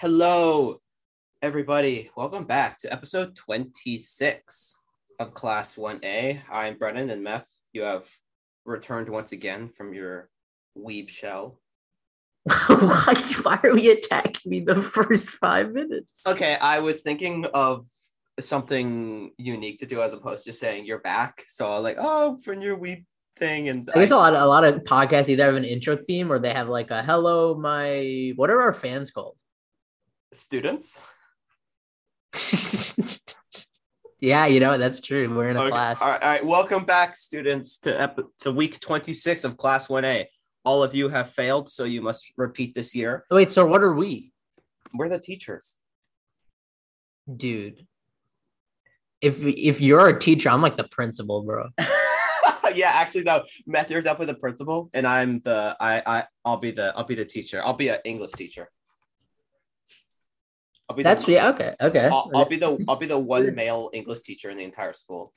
Hello, everybody. Welcome back to episode 26 of Class 1A. I'm Brennan and Meth. You have returned once again from your weeb shell. why, why are we attacking me the first five minutes? Okay, I was thinking of something unique to do as opposed to saying you're back. So I was like, oh, from your weeb thing. And I guess a lot of a lot of podcasts either have an intro theme or they have like a hello, my what are our fans called? Students. yeah, you know that's true. We're in a Okay, class. All right, all right. Welcome back, students, to ep- to week 26 of Class 1A. All of you have failed, so you must repeat this year. Wait, so what are we, We're the teachers. dude? If if you're a teacher, I'm like the principal, bro. yeah, actually, no. Meth, you're definitely the principal, and I'm the I I I'll be the I'll be the teacher. I'll be an English teacher. I'll be That's the, yeah, okay, okay. I'll, I'll be the I'll be the one male English teacher in the entire school.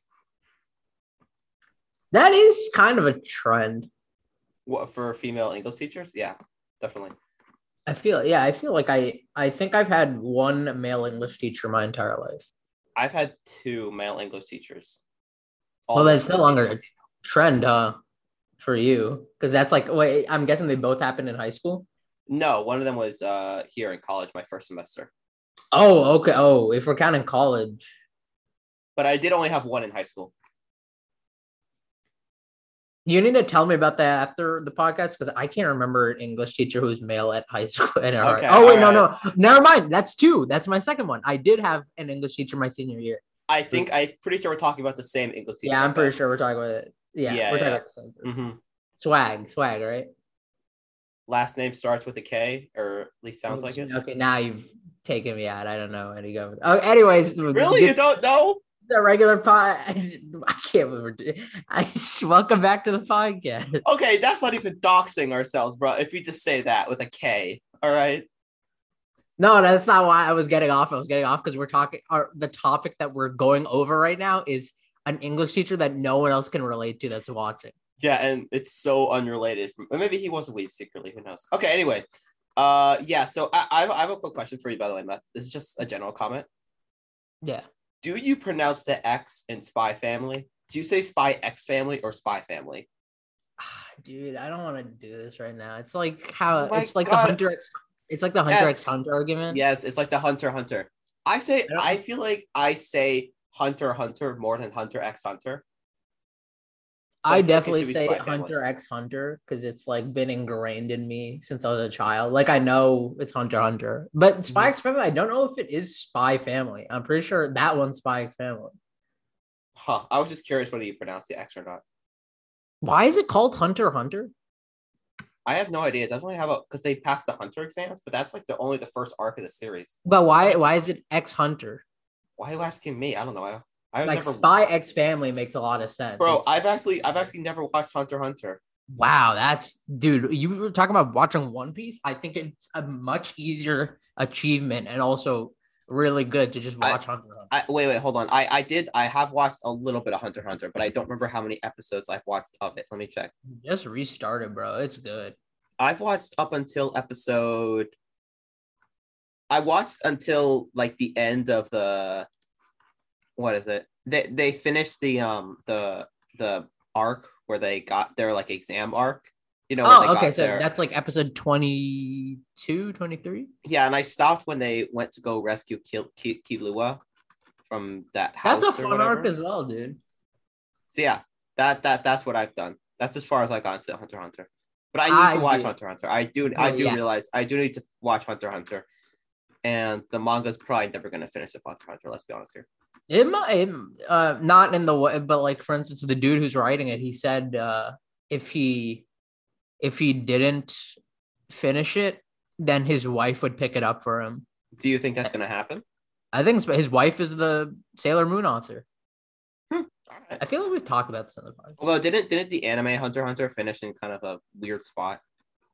that is kind of a trend. What for female English teachers? Yeah, definitely. I feel yeah, I feel like I I think I've had one male English teacher my entire life. I've had two male English teachers. Well, that's no longer a trend, huh? For you, because that's like wait, I'm guessing they both happened in high school. No, one of them was uh here in college my first semester. Oh, okay. Oh, if we're counting college, But I did only have one in high school. you need to tell me about that after the podcast because I can't remember an English teacher who's male at high school. And Okay, oh wait, no, alright. no, never mind. That's two. That's my second one. I did have an English teacher my senior year. I think I'm pretty sure we're talking about the same English teacher. Yeah, I'm pretty sure we're talking about it. Yeah, Yeah, we're talking yeah. about the same. person. hmm Swag, swag, right? Last name starts with a K, or at least sounds like it. Okay, now you've taken me out. I don't know where to go. Oh, anyways, Really, you don't know? the regular pod. I can't remember. I welcome back to the podcast. Okay, that's not even doxing ourselves, bro. If you just say that with a K, all right. No, that's not why I was getting off. I was getting off because we're talking. Our the topic that we're going over right now is an English teacher that no one else can relate to that's watching. Yeah, and it's so unrelated. Maybe he was a weeb secretly. Who knows? Okay, anyway. Uh, yeah. So I, I, have, I have a quick question for you, by the way, Meth. This is just a general comment. Yeah, Do you pronounce the X in Spy Family? Do you say Spy X Family or Spy Family? Ah, dude, I don't want to do this right now. It's like how Oh it's like God. the hunter. It's like the hunter Yes. x hunter argument. Yes, it's like the Hunter Hunter. I say don't- I feel like I say Hunter Hunter more than Hunter X Hunter. So I feel like it definitely say. Hunter X Hunter because it's like been ingrained in me since I was a child. Like I know it's Hunter Hunter, but Spy Mhm. X Family, I don't know if it is Spy Family. I'm pretty sure that one's Spy X Family. Huh. I was just curious whether you pronounce the X or not. Why is it called Hunter Hunter? I have no idea. It doesn't really have a because they passed the Hunter exams, but that's like the only the first arc of the series. But why why is it X Hunter? Why are you asking me? I don't know. I, I've Like never Spy X Family makes a lot of sense. bro. It's- I've actually I've actually never watched Hunter Hunter. wow, that's dude. You were talking about watching One Piece. I think it's a much easier achievement and also really good to just I- watch Hunter. Hunter. I wait, wait, hold on. I I did I have watched a little bit of Hunter Hunter, but I don't remember how many episodes I've watched of it. Let me check. Just restarted, bro. It's good. I've watched up until episode. I watched until like the end of the. What is it? They they finished the um the the arc where they got their like exam arc. You know. Oh, okay. So their- that's like episode 22, 23. yeah, and I stopped when they went to go rescue Ki- Ki- Killua from that house. That's a fun arc as well, dude. So yeah, that that that's what I've done. That's as far as I got into Hunter Hunter. But I need I to watch do- Hunter Hunter. I do I Oh, do yeah. realize I do need to watch Hunter Hunter. And the manga's probably never gonna finish with Hunter Hunter, let's be honest here. It might, uh, not in the way, but like for instance, the dude who's writing it, he said uh, if he if he didn't finish it, then his wife would pick it up for him. Do you think that's gonna happen? I think his wife is the Sailor Moon author. Right. I feel like we've talked about this in the podcast. Although didn't didn't the anime Hunter Hunter finish in kind of a weird spot?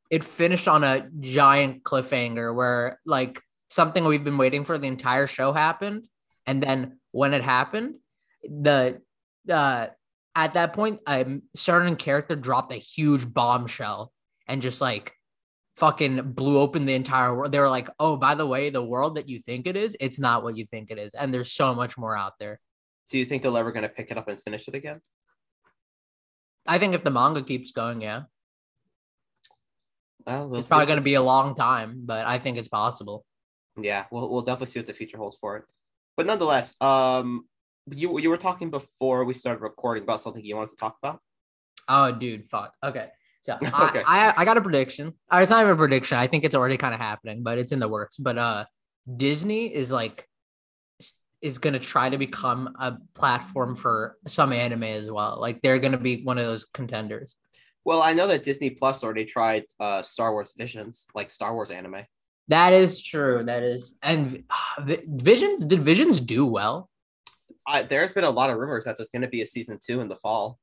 It finished on a giant cliffhanger where like something we've been waiting for the entire show happened, and then when it happened, the uh at that point a certain character dropped a huge bombshell and just like fucking blew open the entire world. They were like, "Oh, by the way, the world that you think it is, it's not what you think it is, and there's so much more out there." Do you think they're ever gonna pick it up and finish it again? I think if the manga keeps going, yeah, Well, we'll it's probably going to be a long time, but I think it's possible. Yeah, we'll we'll definitely see what the future holds for it. But nonetheless, um, you you were talking before we started recording about something you wanted to talk about. Oh, dude, fuck. Okay. So I, Okay. I I got a prediction. Uh, It's not even a prediction. I think it's already kind of happening, but it's in the works. But uh Disney is like is gonna try to become a platform for some anime as well. Like they're gonna be one of those contenders. Well, I know that Disney Plus already tried uh Star Wars Visions, like Star Wars anime. That is true. That is and uh, Visions did Visions do well? I, there's been a lot of rumors that there's going to be a season two in the fall.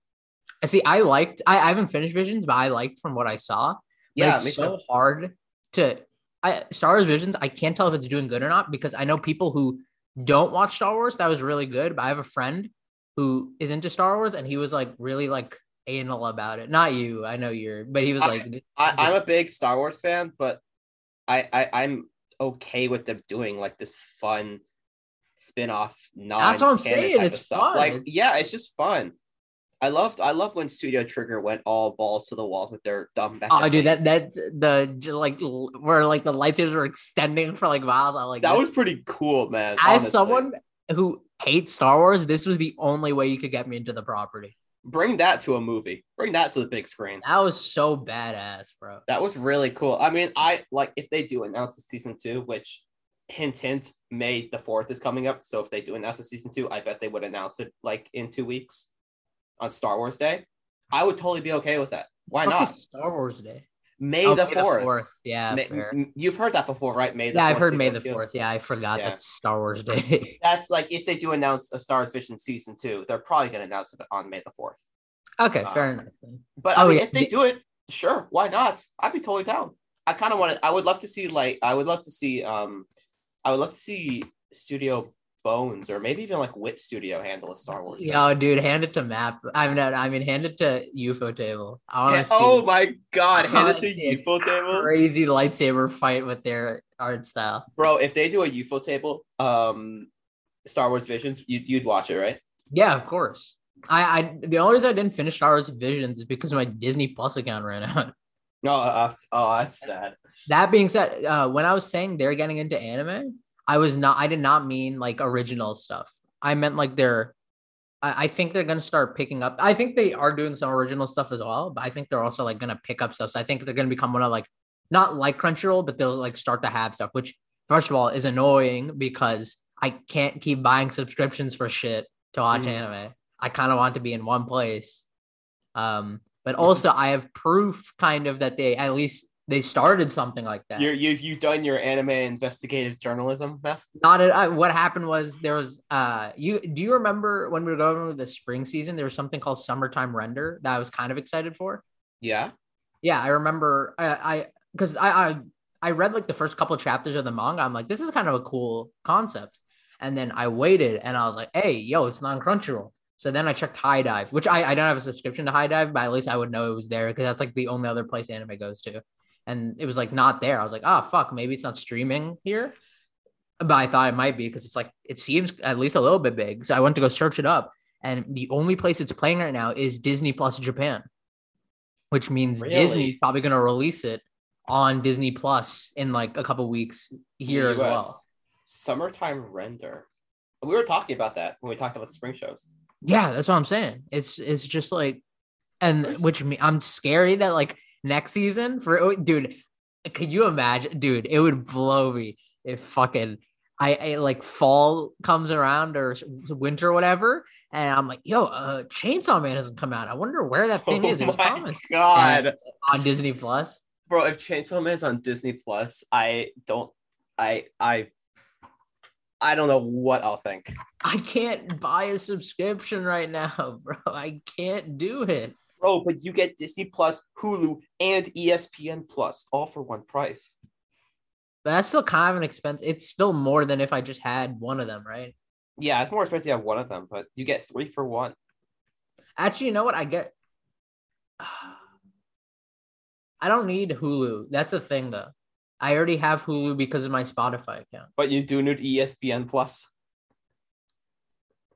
I see. I liked. I, I haven't finished Visions, but I liked from what I saw. Yeah, it's so too. hard to. I Star Wars Visions. I can't tell if it's doing good or not because I know people who don't watch Star Wars. That was really good, but I have a friend who is into Star Wars, and he was like really like anal about it. Not you. I know you're, but he was I- like, I, I'm a big Star Wars fan, but I, I I'm okay with them doing like this fun spin-off non That's what I'm saying, it's fun. Like, It's- yeah, it's just fun. I loved I love when Studio Trigger went all balls to the walls with their dumb oh, dude, that that the like where like the lightsabers were extending for like miles. I like that was pretty cool, man. as honestly. someone who hates Star Wars, this was the only way you could get me into the property. Bring that to a movie. Bring that to the big screen. That was so badass, bro. That was really cool. I mean, I like if they do announce a season two, which hint hint, May the fourth is coming up. So if they do announce a season two, I bet they would announce it like in two weeks on Star Wars Day. I would totally be okay with that. Why not? Star Wars Day. May Oh, the May fourth. Yeah, May- m- you've heard that before, right? May the yeah, I've heard May the fourth. Yeah, I forgot Yeah. that's Star Wars Day. That's like if they do announce a Star Wars Vision season two, they're probably gonna announce it on May the fourth. okay, Uh, fair enough. But I Oh, mean, yeah. if they do it, sure, why not? I'd be totally down. I kind of want to. I would love to see like I would love to see um, I would love to see Studio Bones or maybe even like Wit Studio handle a Star Wars. thing. Yo, dude, hand it to Map. I mean, I mean, hand it to Ufotable. I see oh my god, hand it to UFO table, crazy lightsaber fight with their art style. bro. If they do a Ufotable, um, Star Wars Visions, you, you'd watch it, right? Yeah, of course. I, I the only reason I didn't finish Star Wars Visions is because my Disney Plus account ran out. No, uh, oh, that's sad. That being said, uh, when I was saying they're getting into anime, I was not. I did not mean like original stuff. I meant like they're. I, I think they're gonna start picking up. I think they are doing some original stuff as well, but I think they're also like gonna pick up stuff. So I think they're gonna become one of like not like Crunchyroll, but they'll like start to have stuff. Which first of all is annoying because I can't keep buying subscriptions for shit to watch Mhm. anime. I kind of want to be in one place. Um, but also I have proof kind of that they at least they started something like that. You're, you've you've done your anime investigative journalism, Beth. Not at, I, what happened was there was uh you do you remember when we were going with the spring season there was something called summertime render that I was kind of excited for. Yeah. Yeah, I remember I I because I, I I read like the first couple chapters of the manga. I'm like, this is kind of a cool concept. And then I waited and I was like, hey, yo, it's not on Crunchyroll. So then I checked HIDIVE, which I, I don't have a subscription to HIDIVE, but at least I would know it was there because that's like the only other place anime goes to. And it was like not there. I was like, oh fuck, maybe it's not streaming here. But I thought it might be because it's like it seems at least a little bit big. So I went to go search it up. And the only place it's playing right now is Disney Plus Japan, which means Really? Disney's probably gonna release it on Disney Plus in like a couple weeks here as well. Summertime render. We were talking about that when we talked about the spring shows. Yeah, that's what I'm saying. It's it's just like, and which me I'm scary that like next season for oh, dude, could you imagine, dude? It would blow me if fucking I, I like fall comes around or winter or whatever, and I'm like, yo, uh, Chainsaw Man hasn't come out. I wonder where that thing oh is. My god, on Disney Plus. bro! If Chainsaw Man's on Disney Plus, I don't, I, I, I don't know what I'll think. I can't buy a subscription right now, bro. I can't do it. Bro, but you get Disney Plus, Hulu, and ESPN Plus all for one price. But that's still kind of an expense. It's still more than if I just had one of them, right? Yeah, it's more expensive to have one of them, but you get three for one. Actually, you know what? I get. I don't need Hulu. That's the thing though. I already have Hulu because of my Spotify account. But you do need ESPN Plus.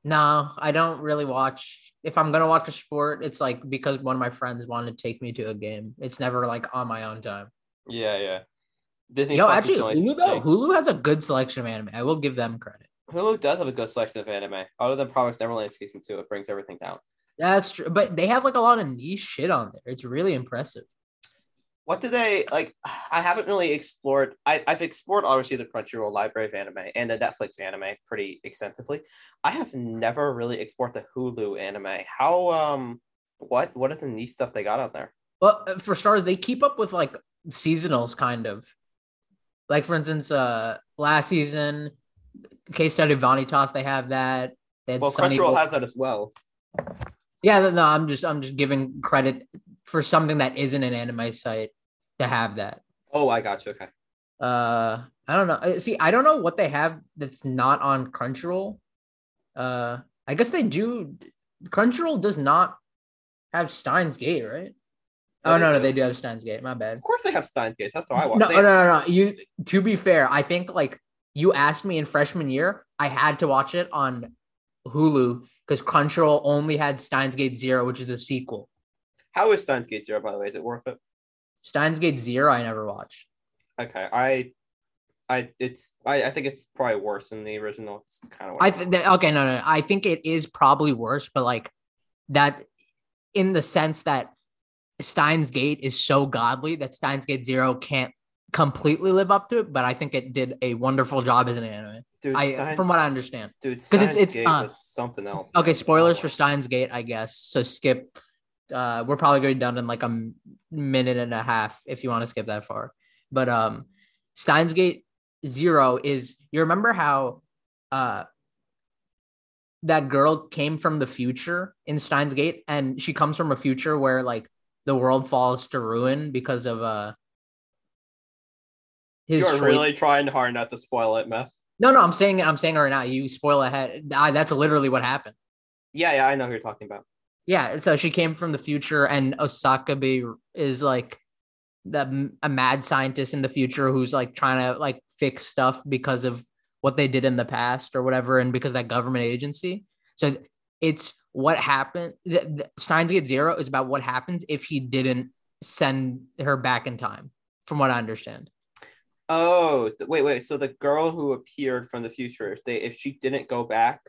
No, I don't really watch. If I'm gonna watch a sport, it's like because one of my friends wanted to take me to a game. It's never like on my own time. Yeah, yeah. Disney Yo, Plus actually, Hulu though, thing. Hulu has a good selection of anime. I will give them credit. Hulu does have a good selection of anime. Other than Promise Neverland season two, it brings everything down. That's true, but they have like a lot of niche shit on there. It's really impressive. What do they like? I haven't really explored. I, I've explored obviously the Crunchyroll library of anime and the Netflix anime pretty extensively. I have never really explored the Hulu anime. How um what what is the neat stuff they got out there? Well, uh, for stars, they keep up with like seasonals, kind of. Like for instance, uh, last season, case study Vanitas, they have that. They had Well, Sunny Crunchyroll Boy- has that as well. Yeah, no, I'm just I'm just giving credit for something that isn't an anime site to have that. Oh, I got you. Okay. Uh, I don't know. Uh, See, I don't know what they have that's not on Crunchyroll. Uh, I guess they do. Crunchyroll does not have Steins Gate, right? Yeah, oh no, no, they do have Steins Gate. My bad. Of course they have Steins Gate. That's how I watch. No, They- no, no, no. You. To be fair, I think like you asked me in freshman year, I had to watch it on Hulu because Crunchyroll only had Steins Gate Zero, which is the sequel. How is Steins Gate Zero, by the way? Is it worth it? Steins Gate Zero, I never watched. Okay. I I it's I, I think it's probably worse than the original. It's kind of I th- th- okay, no, no, I think it is probably worse, but like that in the sense that Steins Gate is so godly that Steins Gate Zero can't completely live up to it, but I think it did a wonderful job as an anime. dude, I Steins- from what I understand. Dude, 'Cause it's- it's, Gate uh, something else. Okay, spoilers for Steins Gate, I guess. So skip. Uh, we're probably going to be done in like a minute and a half if you want to skip that far. But um, Steins Gate Zero is you remember how uh that girl came from the future in Steins Gate, and she comes from a future where like the world falls to ruin because of uh his You're choice- really trying hard not to spoil it, Meth. no no I'm saying I'm saying right now you spoil ahead I, that's literally what happened. Yeah, yeah, I know who you're talking about. Yeah, so she came from the future, and Osakabe is like the a mad scientist in the future who's like trying to like fix stuff because of what they did in the past or whatever, and because that government agency. So it's what happened. The, the, Steins Gate Zero is about what happens if he didn't send her back in time, from what I understand. Oh, wait, wait. So the girl who appeared from the future, if they if she didn't go back,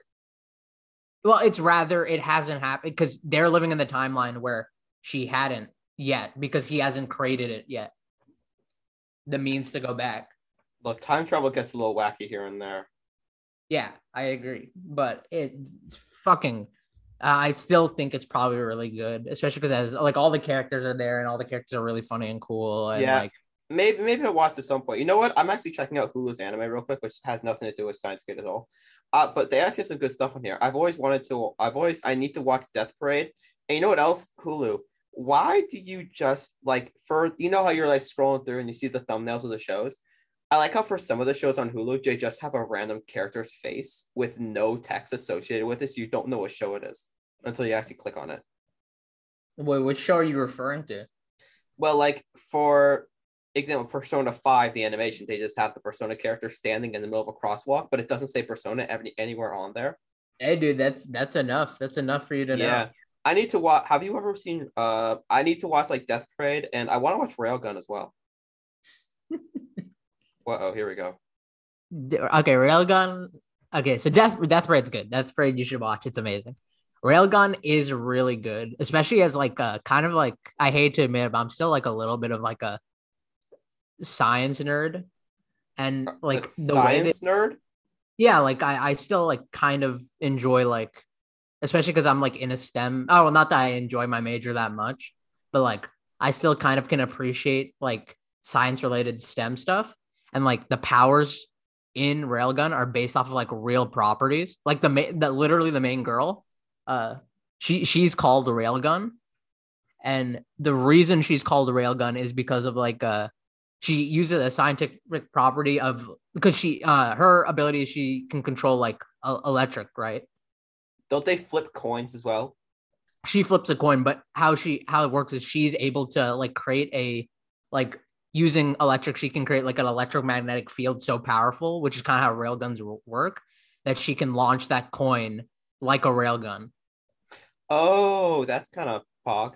Well, it's rather it hasn't happened because they're living in the timeline where she hadn't yet because he hasn't created it yet. The means to go back. look, time travel gets a little wacky here and there. Yeah, I agree, but it fucking. Uh, I still think it's probably really good, especially because as like all the characters are there and all the characters are really funny and cool. And Yeah. like, Maybe maybe I'll watch at some point. You know what? I'm actually checking out Hulu's anime real quick, which has nothing to do with Steins Gate at all. Uh, but they actually have some good stuff on here. I've always wanted to. I've always I need to watch Death Parade. And you know what else? Hulu. Why do you just like for you know how you're like scrolling through and you see the thumbnails of the shows? I like how for some of the shows on Hulu, they just have a random character's face with no text associated with it, so you don't know what show it is until you actually click on it. wait, which show are you referring to? Well, like for example, Persona 5, the animation, they just have the Persona character standing in the middle of a crosswalk, but it doesn't say Persona any, anywhere on there. Hey, dude, that's that's enough. That's enough for you to yeah. know. I need to watch. Have you ever seen? Uh, I need to watch like Death Parade, and I want to watch Railgun as well. Whoa, here we go. Okay, Railgun. Okay, so Death Death Parade's good. Death Parade you should watch. It's amazing. Railgun is really good, especially as like a kind of like I hate to admit it, but I'm still like a little bit of like a science nerd. And like The the way that nerd. yeah, like I, I still like kind of enjoy like especially because I'm like in a STEM. Oh well, not that I enjoy my major that much, but like I still kind of can appreciate like science related STEM stuff. And like the powers in Railgun are based off of like real properties. Like the ma- that literally the main girl, uh she she's called a railgun. And the reason she's called a railgun is because of like uh she uses a scientific property of because she uh her ability is she can control like e- electric right Don't they flip coins as well? she flips a coin but how she how it works is she's able to like create a like using electric, she can create like an electromagnetic field so powerful, which is kind of how railguns work, that she can launch that coin like a railgun. Oh, that's kind of pog.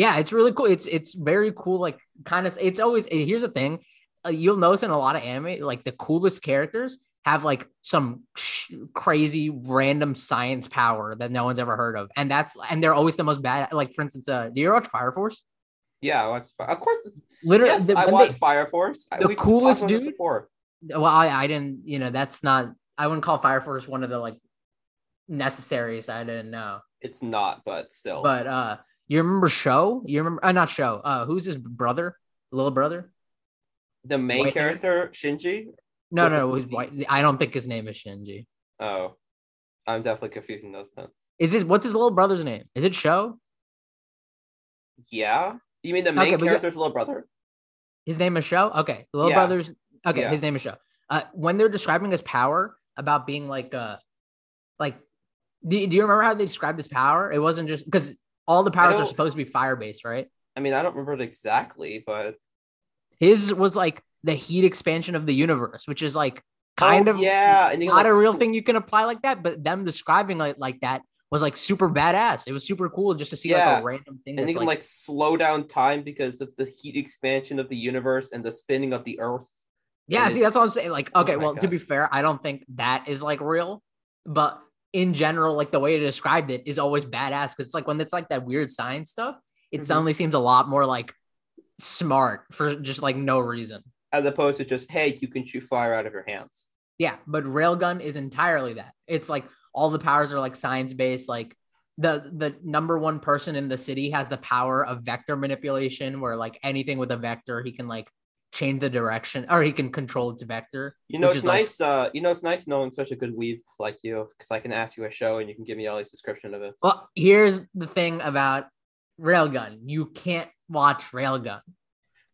Yeah, it's really cool. It's it's very cool. Like kind of, it's always here's the thing. Uh, you'll notice in a lot of anime, like the coolest characters have like some sh- crazy random science power that no one's ever heard of, and that's and they're always the most bad. Like for instance, uh, do you watch Fire Force? Yeah, what's of course. Literally, Yes, the, I watched they- Fire Force. The we coolest dude- well, I, I didn't, you know, that's not. I wouldn't call Fire Force one of the like necessaries. I didn't know, It's not, but still. but uh, you remember Sho? You remember? Uh, not Sho. Uh, who's his brother? Little brother? the main White hair? character, Shinji. No, no, his fuzzy- white. I don't think his name is Shinji. Oh, I'm definitely confusing those then. Is this what's his little brother's name? Is it Sho? Yeah, you mean the main Okay, but you- character's little brother? His name is Sho. Okay, little Yeah. brother's. Okay, Yeah. his name is Sho. Uh, when they're describing his power about being like uh, like, do, do you remember how they described his power? It wasn't just because all the powers are supposed to be fire based, right? I mean, I don't remember it exactly, but His was like the heat expansion of the universe, which is like oh, kind Oh, of yeah, and not like, a real thing you can apply like that. But them describing it like that was like super badass. It was super cool just to see like a random thing. and you can like, like slow down time because of the heat expansion of the universe and the spinning of the Earth. yeah, and see, that's what I'm saying. Like, oh okay, my well, to be fair, I don't think that is like real, but in general, like the way you described it is always badass because it's like when it's like that weird science stuff, it Mhm. suddenly seems a lot more like smart for just like no reason. as opposed to just hey, you can shoot fire out of your hands. Yeah, but railgun is entirely that. It's like all the powers are like science based. Like the the number one person in the city has the power of vector manipulation, where like anything with a vector, he can like change the direction or he can control its vector. You know, it's is like- nice. uh, you know, it's nice knowing such a good weave like you because I can ask you a show and you can give me all these description of it. Well, here's the thing about railgun: you can't watch railgun.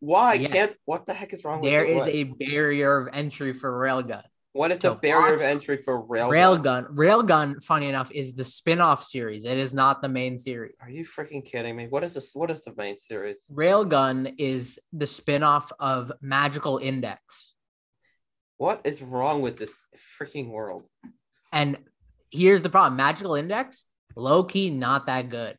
Why yeah. can't? What the heck is wrong with There is What- a barrier of entry for railgun. What is the barrier of entry for rail? Railgun, railgun. Funny enough, is the spin-off series. It is not the main series. Are you freaking kidding me? What is this? What is the main series? Railgun is the spin-off of Magical Index. What is wrong with this freaking world? And here's the problem. Magical Index, low key, not that good.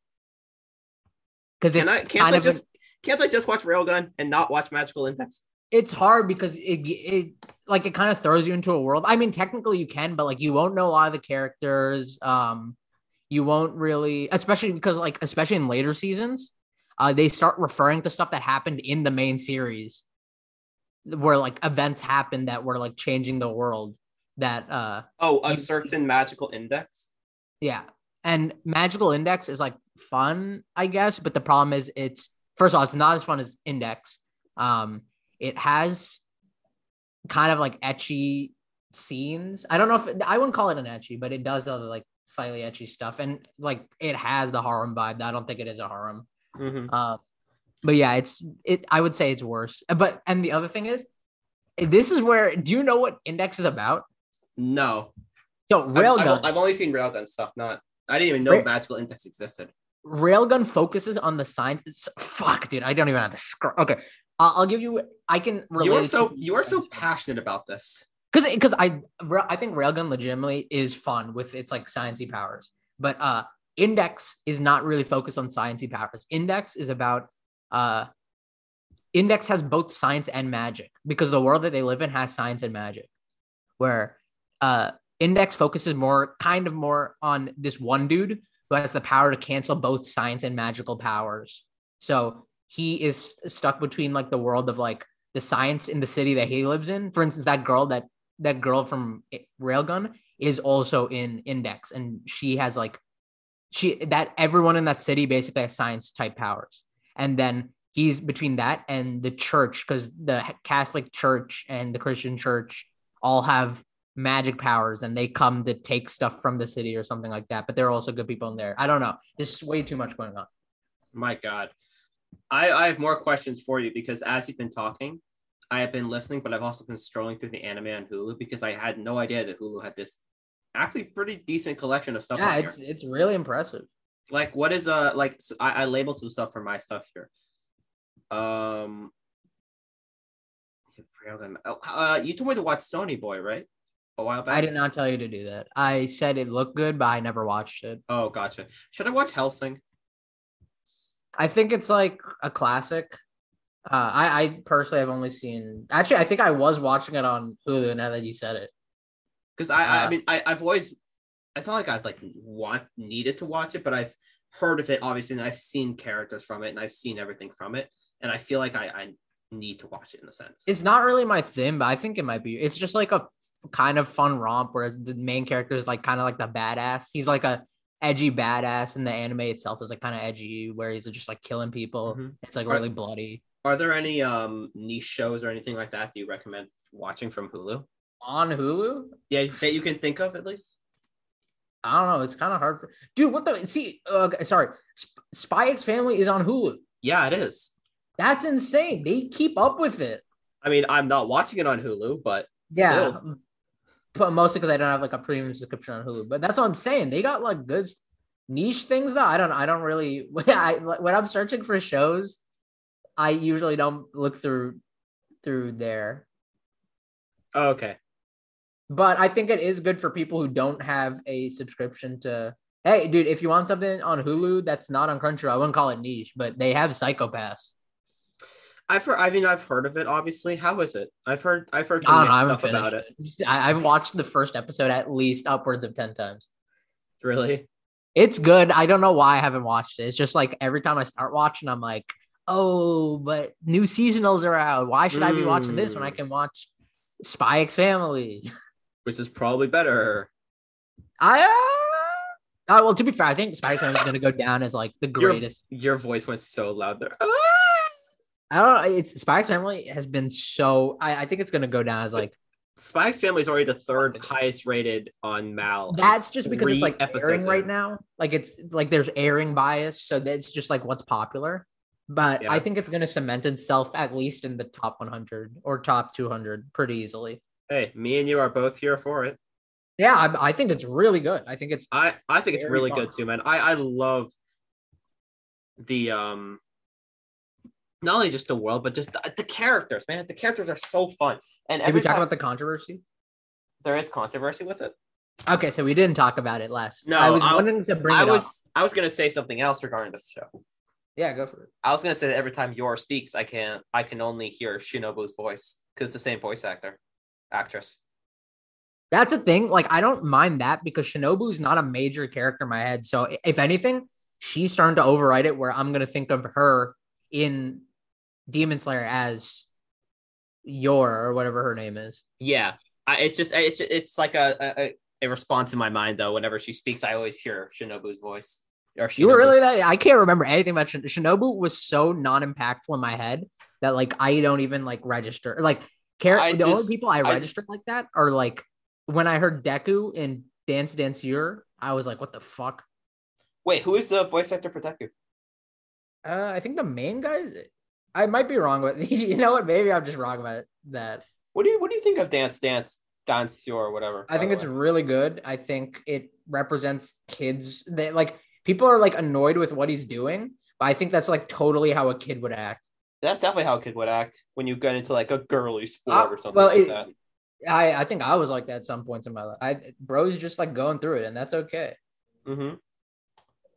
Because Can it's I can't kind I of an- just can't I just watch Railgun and not watch Magical Index? it's hard because it, it like it kind of throws you into a world. I mean, technically you can, but like you won't know a lot of the characters. Um, you won't really, especially because like especially in later seasons, uh, they start referring to stuff that happened in the main series, where like events happened that were like changing the world. That uh, Oh, a certain magical index. yeah, and Magical Index is like fun, I guess, but the problem is it's first of all it's not as fun as Index. Um, it has kind of like ecchi scenes. I don't know if I wouldn't call it an ecchi, but it does other like slightly ecchi stuff, and like it has the harem vibe. I don't think it is a harem. Mhm. Uh, but yeah, it's it. I would say it's worse. But and the other thing is, this is where. Do you know what Index is about? No, Yo, I've- Railgun. I've, I've only seen Railgun stuff. Not I didn't even know Ra- Magical Index existed. Railgun focuses on the science. Fuck, dude, I don't even have to scroll. Okay, I'll, I'll give you. I can relate. You are so you are so passionate about this. because because I I think Railgun legitimately is fun with its like sciencey powers, but uh, Index is not really focused on sciencey powers. Index is about uh, Index has both science and magic because the world that they live in has science and magic, where uh, Index focuses more kind of more on this one dude who has the power to cancel both science and magical powers. So he is stuck between like the world of like the science in the city that he lives in. For instance, that girl that that girl from Railgun is also in Index, and she has like she that everyone in that city basically has science type powers, and then he's between that and the church because the Catholic Church and the Christian Church all have magic powers and they come to take stuff from the city or something like that. But there are also good people in there. I don't know. There's way too much going on. My God, I I have more questions for you because as you've been talking, I have been listening, but I've also been scrolling through the anime on Hulu because I had no idea that Hulu had this actually pretty decent collection of stuff. yeah, it's here. it's really impressive. like what is uh like so I, I labeled some stuff for my stuff here. Um, Oh, Uh, you told me to watch Sonny Boy, right? A while back. I did not tell you to do that. I said it looked good, but I never watched it. Oh, gotcha. Should I watch Hellsing? I think it's like a classic. Uh, I, I personally have only seen. Actually, I think I was watching it on Hulu. Now that you said it, Because I, I, I Uh, mean, I, I've always. It's not like I've like want needed to watch it, but I've heard of it obviously, and I've seen characters from it, and I've seen everything from it, and I feel like I, I need to watch it in a sense. it's not really my thing, but I think it might be. It's just like a f- kind of fun romp where the main character is like kind of like the badass. He's like a edgy badass, and the anime itself is like kind of edgy, where he's just like killing people. Mhm. It's like Are- really bloody. Are there any um niche shows or anything like that that you recommend watching from Hulu? On Hulu, Yeah, that you can think of at least. I don't know. It's kind of hard for dude. What the see? Uh, sorry, Sp- Spy X Family is on Hulu. Yeah, it is. That's insane. They keep up with it. I mean, I'm not watching it on Hulu, but Yeah, Still. But mostly because I don't have like a premium subscription on Hulu. But that's what I'm saying. They got like good niche things though. I don't. I don't really. I when I'm searching for shows, I usually don't look through through there. oh, okay. But I think it is good for people who don't have a subscription to. Hey, dude, if you want something on Hulu that's not on Crunchyroll, I wouldn't call it niche, but they have Psycho-Pass. I've heard. I mean, I've heard of it. Obviously, how is it? I've heard. I've heard some. I stuff about it. it. I, I've watched the first episode at least upwards of ten times. Really? It's good. I don't know why I haven't watched it. It's just like every time I start watching, I'm like, oh, but new seasonals are out. Why should I be watching this when I Mm. can watch Spy X Family? Which is probably better. I uh, uh well, to be fair, I think Spy X Family is gonna go down as like the greatest. Your voice went so loud there. I don't know. It's Spy X Family has been so. I, I think it's gonna go down as like Spy X Family is already the third highest rated on Mal. that's just because it's like airing right in. now. Like it's like there's airing bias, so that's just like what's popular. But Yeah. I think it's gonna cement itself at least in the top 100 or top 200 pretty easily. Hey, me and you are both here for it. Yeah, I, I think it's really good. I think it's I I think it's really fun. good too, man. I I love the um not only just the world, but just the, the characters, man. The characters are so fun. And Did every we talk time about the controversy? there is controversy with it. Okay, so we didn't talk about it last. No, I was I- wanting to bring I it was up. I was gonna say something else regarding this show. Yeah, go for it. I was gonna say that every time Yor speaks, I can I can only hear Shinobu's voice because the same voice actor, actress. That's the thing. Like, I don't mind that because Shinobu's not a major character in my head. So, if anything, she's starting to overwrite it where I'm going to think of her in Demon Slayer as Yor or whatever her name is. Yeah, I, it's just it's it's like a, a a response in my mind though. Whenever she speaks, I always hear Shinobu's voice. Or You were really that? I can't remember anything about Shin- Shinobu. Was so non impactful in my head that like I don't even like register. Like, care I the only people I I- registered like that are like when I heard Deku in Dance Danseur. I was like, what the fuck? Wait, who is the voice actor for Deku? Uh, I think the main guy guys. I might be wrong, but you know what? Maybe I'm just wrong about that. What do you what do you think of Dance Dance Dance or whatever? I think it's way? really good. I think it represents kids that like people are like annoyed with what he's doing, but I think that's like totally how a kid would act. that's definitely how a kid would act when you get into like a girly sport Uh, or something well, like it- that. I I think I was like that at some points in my life. I bro's just like going through it, and that's okay. hmm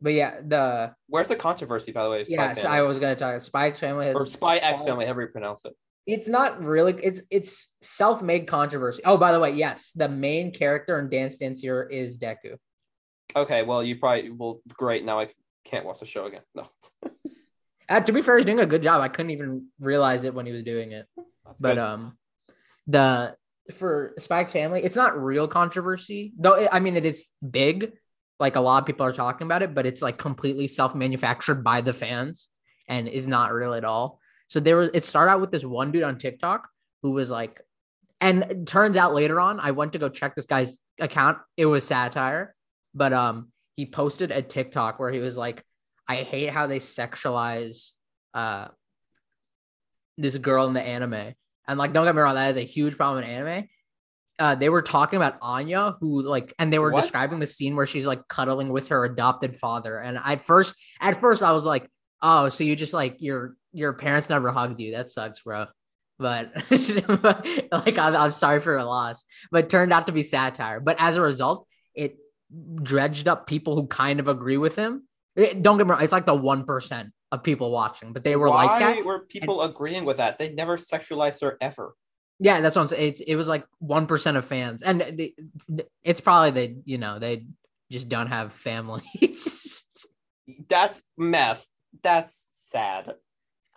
But yeah, the Where's the controversy, by the way? Spy yeah, so I was gonna talk. About Spy X family has or Spy X Family, however you pronounce it. it's not really it's it's self-made controversy. Oh, by the way, yes, the main character in Dance Dance here is Deku. Okay, well, you probably well, great. Now I can't watch the show again. No, Uh, to be fair, he's doing a good job. I couldn't even realize it when he was doing it. That's But good. um, the for Spy X family, it's not real controversy though. It, I mean, it is big. Like a lot of people are talking about it, but it's like completely self-manufactured by the fans and is not real at all. So there was. It started out with this one dude on TikTok who was like, and turns out later on, I went to go check this guy's account. It was satire, but um, he posted a TikTok where he was like, "I hate how they sexualize uh this girl in the anime." And like, don't get me wrong, that is a huge problem in anime. Uh, they were talking about Anya, who like, and they were What? describing the scene where she's like cuddling with her adopted father. And at first, at first, I was like, "Oh, so you just like your your parents never hugged you? That sucks, bro." but like I'm, I'm sorry for your loss. But turned out to be satire. But as a result, it dredged up people who kind of agree with him. It- don't get me wrong, it's like the one percent of people watching, but they were Why like that. were people agreeing with that? They never sexualized her ever. Yeah, that's what I'm saying. It's, it was like one percent of fans, and they, it's probably they, you know, they just don't have family. That's meth. That's sad.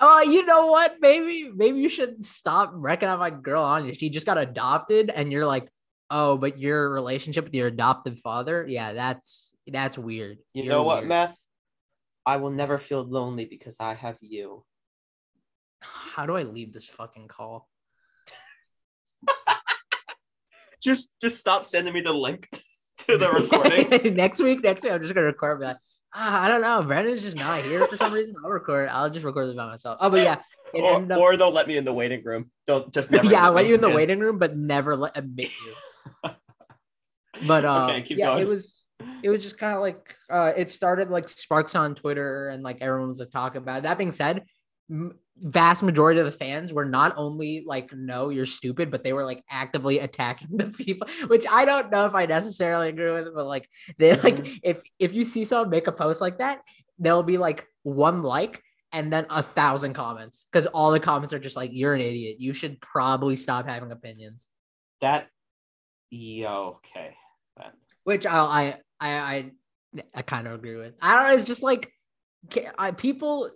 oh, you know what? Maybe maybe you should stop wrecking on my girl Anya. She just got adopted, and you're like, oh, but your relationship with your adoptive father, yeah, that's that's weird. You You're know what, weird. meth? I will never feel lonely because I have you. How do I leave this fucking call? Just just stop sending me the link to the recording. next week, next week, I'm just gonna record. Be like, ah, I don't know. Brandon's just not here for some reason. I'll record. I'll just record this by myself. Oh, but yeah, it or, up. or they'll let me in the waiting room. Don't just never. yeah, I'll let you in the in. waiting room, but never let admit you. But uh, Okay, keep yeah, going. it was it was just kind of like uh, it started like sparks on Twitter and like everyone was like, talking about. It. That being said, m- vast majority of the fans were not only like, "No, you're stupid," but they were like actively attacking the people, which I don't know if I necessarily agree with. But like, they like Mhm. if if you see someone make a post like that, there'll be like one like. And then a thousand comments because all the comments are just like, you're an idiot. You should probably stop having opinions. That. Yeah. Okay. That- which I I I I, I kind of agree with. I don't know. It's just like I, people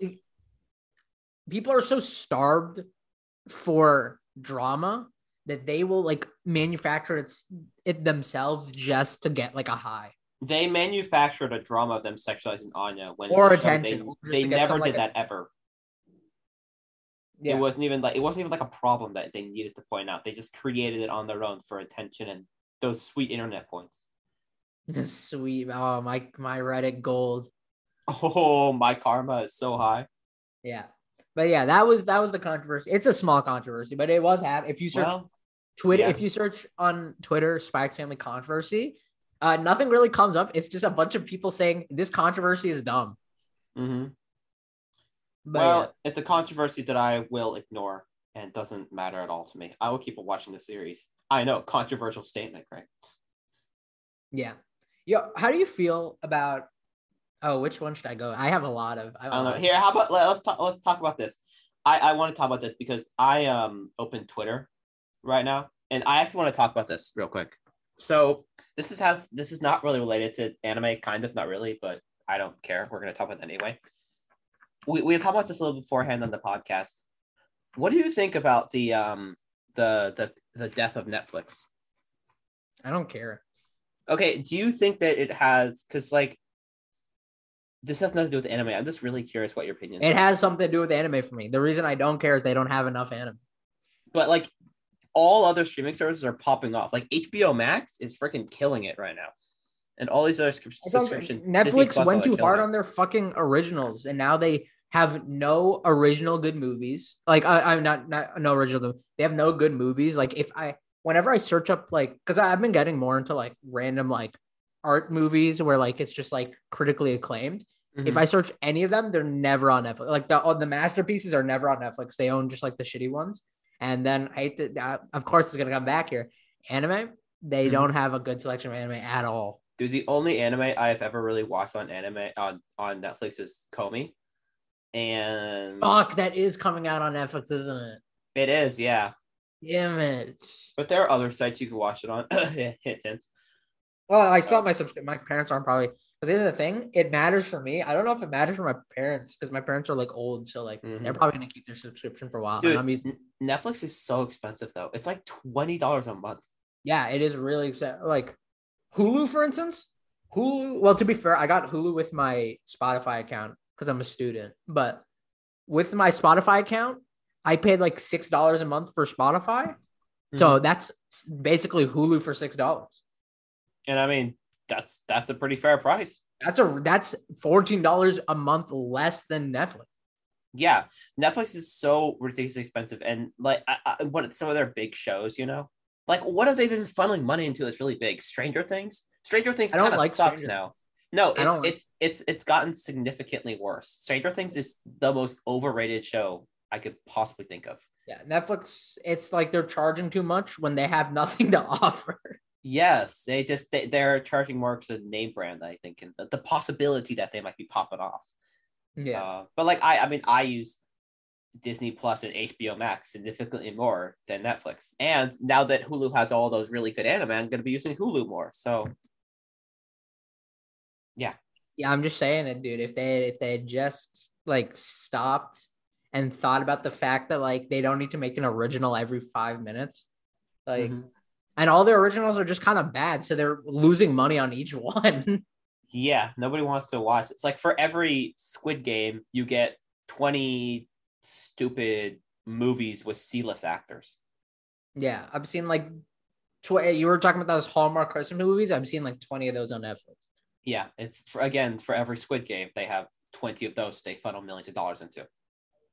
people are so starved for drama that they will like manufacture it, it themselves just to get like a high. They manufactured a drama of them sexualizing Anya when Or the show attention, They, they never some, like, did a- that ever. It wasn't even like it wasn't even like a problem that they needed to point out. They just created it on their own for attention and those sweet internet points. The sweet. Oh my my Reddit gold. Oh, my karma is so high. Yeah. But yeah, that was that was the controversy. It's a small controversy, but it was have if you search Well, Twitter, Yeah. if you search on Twitter, Spy X Family Controversy, uh, nothing really comes up. It's just a bunch of people saying this controversy is dumb. Mm-hmm. But well, it's a controversy that I will ignore and doesn't matter at all to me. I will keep watching the series. I know, controversial statement, right? yeah, yeah. Yo, how do you feel about? Oh, which one should I go? I have a lot of. I, don't know. Here, how about let, us talk? Let's talk about this. I I want to talk about this because I um opened Twitter right now, and I actually want to talk about this real quick. So this is has this is not really related to anime, kind of not really, but I don't care. We're gonna talk about it anyway. We we talked about this a little beforehand on the podcast. What do you think about the um the the the death of Netflix? I don't care. Okay, do you think that it has because like this has nothing to do with anime? I'm just really curious what your opinion is. It has something to do with anime for me. The reason I don't care is they don't have enough anime. but like all other streaming services are popping off. Like HBO Max is freaking killing it right now, and all these other subscription. I don't- subscription Disney Netflix went too hard killing on their fucking originals, and now they have no original good movies. Like I, I'm not not no original. They have no good movies. Like if I whenever I search up like because I've been getting more into like random like art movies where like it's just like critically acclaimed. If I search any of them, they're never on Netflix. Like the oh, the masterpieces are never on Netflix. They own just like the shitty ones. And then I hate to, uh, of course, it's gonna come back here. Anime, they Mhm. don't have a good selection of anime at all. Dude, the only anime I have ever really watched on anime on on Netflix is Komi, and Fuck, that is coming out on Netflix, isn't it? it is, yeah. Damn it. But there are other sites you can watch it on. Hint, hint. Well, I still have my subscription. My parents aren't probably because here's the thing. It matters for me. I don't know if it matters for my parents because my parents are like old, so like they're Mhm. probably gonna keep their subscription for a while. Dude, I'm using, Netflix is so expensive though. It's like twenty dollars a month. yeah, it is really exciting. Like Hulu, for instance. Hulu. Well, to be fair, I got Hulu with my Spotify account because I'm a student. But with my Spotify account, I paid like six dollars a month for Spotify. Mm-hmm. So that's basically Hulu for six dollars. And I mean, that's that's a pretty fair price. That's a that's fourteen dollars a month less than Netflix. Yeah, Netflix is so ridiculously expensive, and like, I, I, what some of their big shows, you know, like what have they been funneling money into that's really big? Stranger Things. Stranger Things I don't kind of like sucks Stranger now. No, it's like- it's it's it's gotten significantly worse. Stranger Things is the most overrated show I could possibly think of. Yeah, Netflix. It's like they're charging too much when they have nothing to offer. Yes, they just they, they're charging more because of name brand, I think, and the, the possibility that they might be popping off. Yeah, Uh, but like I, I mean, I use Disney Plus and HBO Max significantly more than Netflix. And now that Hulu has all those really good anime, I'm going to be using Hulu more. So yeah. Yeah, I'm just saying it, dude. If they if they had just like stopped and thought about the fact that like they don't need to make an original every five minutes, like, Mhm. And all their originals are just kind of bad, so they're losing money on each one. yeah, nobody wants to watch. It's like for every Squid Game, you get 20 stupid movies with C-list actors. yeah, I've seen like. Tw- eh, you were talking about those Hallmark Christmas movies. I've seen like 20 of those on Netflix. Yeah, it's for again for every Squid Game, they have 20 of those they funnel millions of dollars into.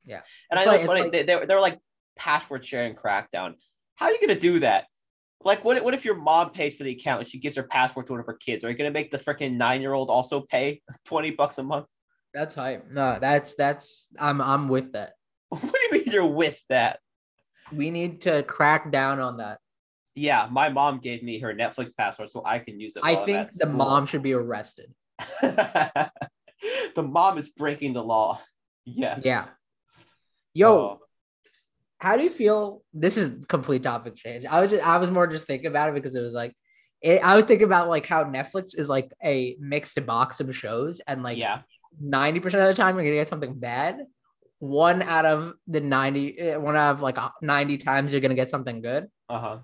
Yeah. And It's I know like- it's funny. like- they, they, were- they were like password sharing crackdown. How are you gonna do that? Like, what, what if your mom pays for the account and she gives her password to one of her kids? Are you gonna make the freaking nine year old also pay 20 bucks a month? That's hype. No, that's that's I'm I'm with that. What do you mean you're with that? We need to crack down on that. Yeah, my mom gave me her Netflix password so I can use it. I think the mom should be arrested. the mom is breaking the law. Yes. Yeah. Yo, Oh. How do you feel? This is complete topic change. I was just, I was more just thinking about it because it was like it, I was thinking about like how Netflix is like a mixed box of shows and like yeah. 90% of the time you're gonna get something bad. One out of the 90 eh, one out of like uh, 90 times you're gonna get something good. Uh huh.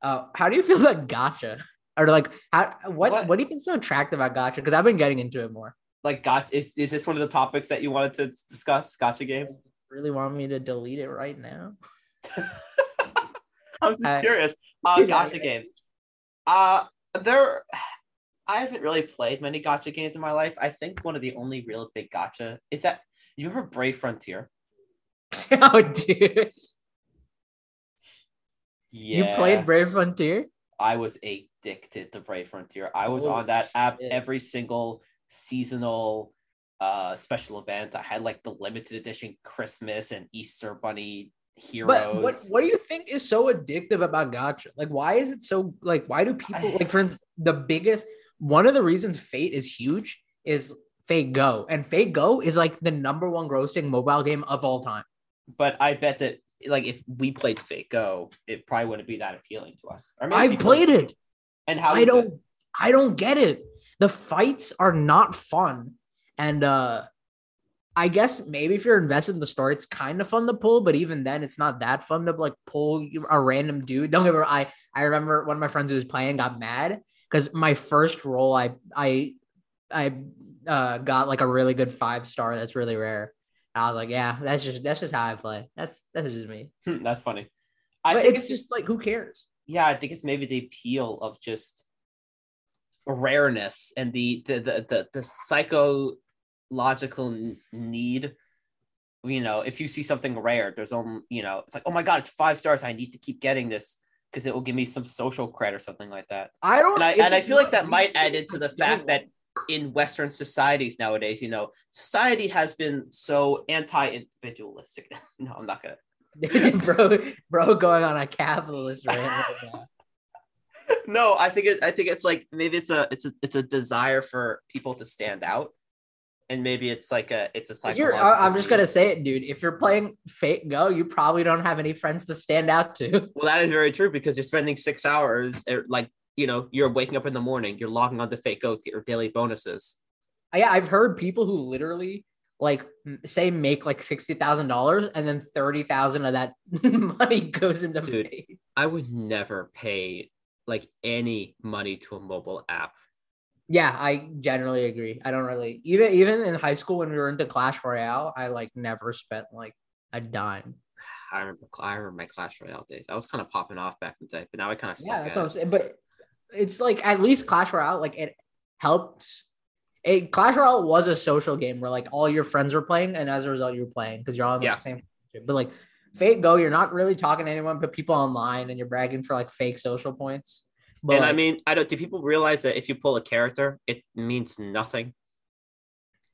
Uh how do you feel about gacha? Or like how what What? what, do you think so attractive about gacha? Because I've been getting into it more. Like, got is is this one of the topics that you wanted to discuss? Gacha games. Really want me to delete it right now? I was just I- curious. Uh, gacha games. Uh, there. I haven't really played many gacha games in my life. I think one of the only real big gacha is that you remember Brave Frontier. oh dude. Yeah, You played Brave Frontier? I was addicted to Brave Frontier. I was Holy on that app shit. every single seasonal uh special event. I had like the limited edition Christmas and Easter bunny heroes. But what what do you think is so addictive about gacha? Like why is it so like why do people like for instance the biggest one of the reasons Fate is huge is Fate Go. And Fate Go is like the number one grossing mobile game of all time. but I bet that like if we played Fate Go, it probably wouldn't be that appealing to us. Or maybe I've played it. And how I don't it? I don't get it. The fights are not fun. And uh I guess maybe if you're invested in the story, it's kind of fun to pull, but even then, it's not that fun to like pull a random dude. Don't get me wrong. I I remember one of my friends who was playing got mad because my first roll, I I I uh, got like a really good five star. That's really rare. And I was like, yeah, that's just that's just how I play. That's that's just me. Hmm, That's funny. I But think it's, it's just like who cares? yeah, I think it's maybe the appeal of just rareness and the the the the, the psychological n- need. You know, if you see something rare, there's only you know, it's like, oh my god, it's five stars. I need to keep getting this because it will give me some social cred or something like that. I don't. And I and I feel like that might add into the fact that in Western societies nowadays, you know, society has been so anti-individualistic. no, I'm not gonna. bro, bro, going on a capitalist rant. right no, I think it. I think it's like maybe it's a it's a it's a desire for people to stand out, and maybe it's like a it's a you're, psychological. I'm just gonna say it, dude. If you're playing Fate Go, you probably don't have any friends to stand out to. Well, that is very true because you're spending six hours, er, like you know, you're waking up in the morning, you're logging on to Fate Go to get your daily bonuses. Yeah, I've heard people who literally like say make like sixty thousand dollars, and then thirty thousand of that money goes into Dude. Fate. I would never pay like any money to a mobile app. Yeah, I generally agree. I don't really even even in high school when we were into Clash Royale, I like never spent like a dime. I remember, I remember my Clash Royale days. I was kind of popping off back in the day, but now I kind of suck Yeah, that's at what I'm saying. But it's like at least Clash Royale, like it helped. It Clash Royale was a social game where like all your friends were playing, and as a result, you were playing because you're all in Yeah. the same. But like Fate Go, you're not really talking to anyone but people online, and you're bragging for like fake social points. But and I mean, I don't. Do people realize that if you pull a character, it means nothing?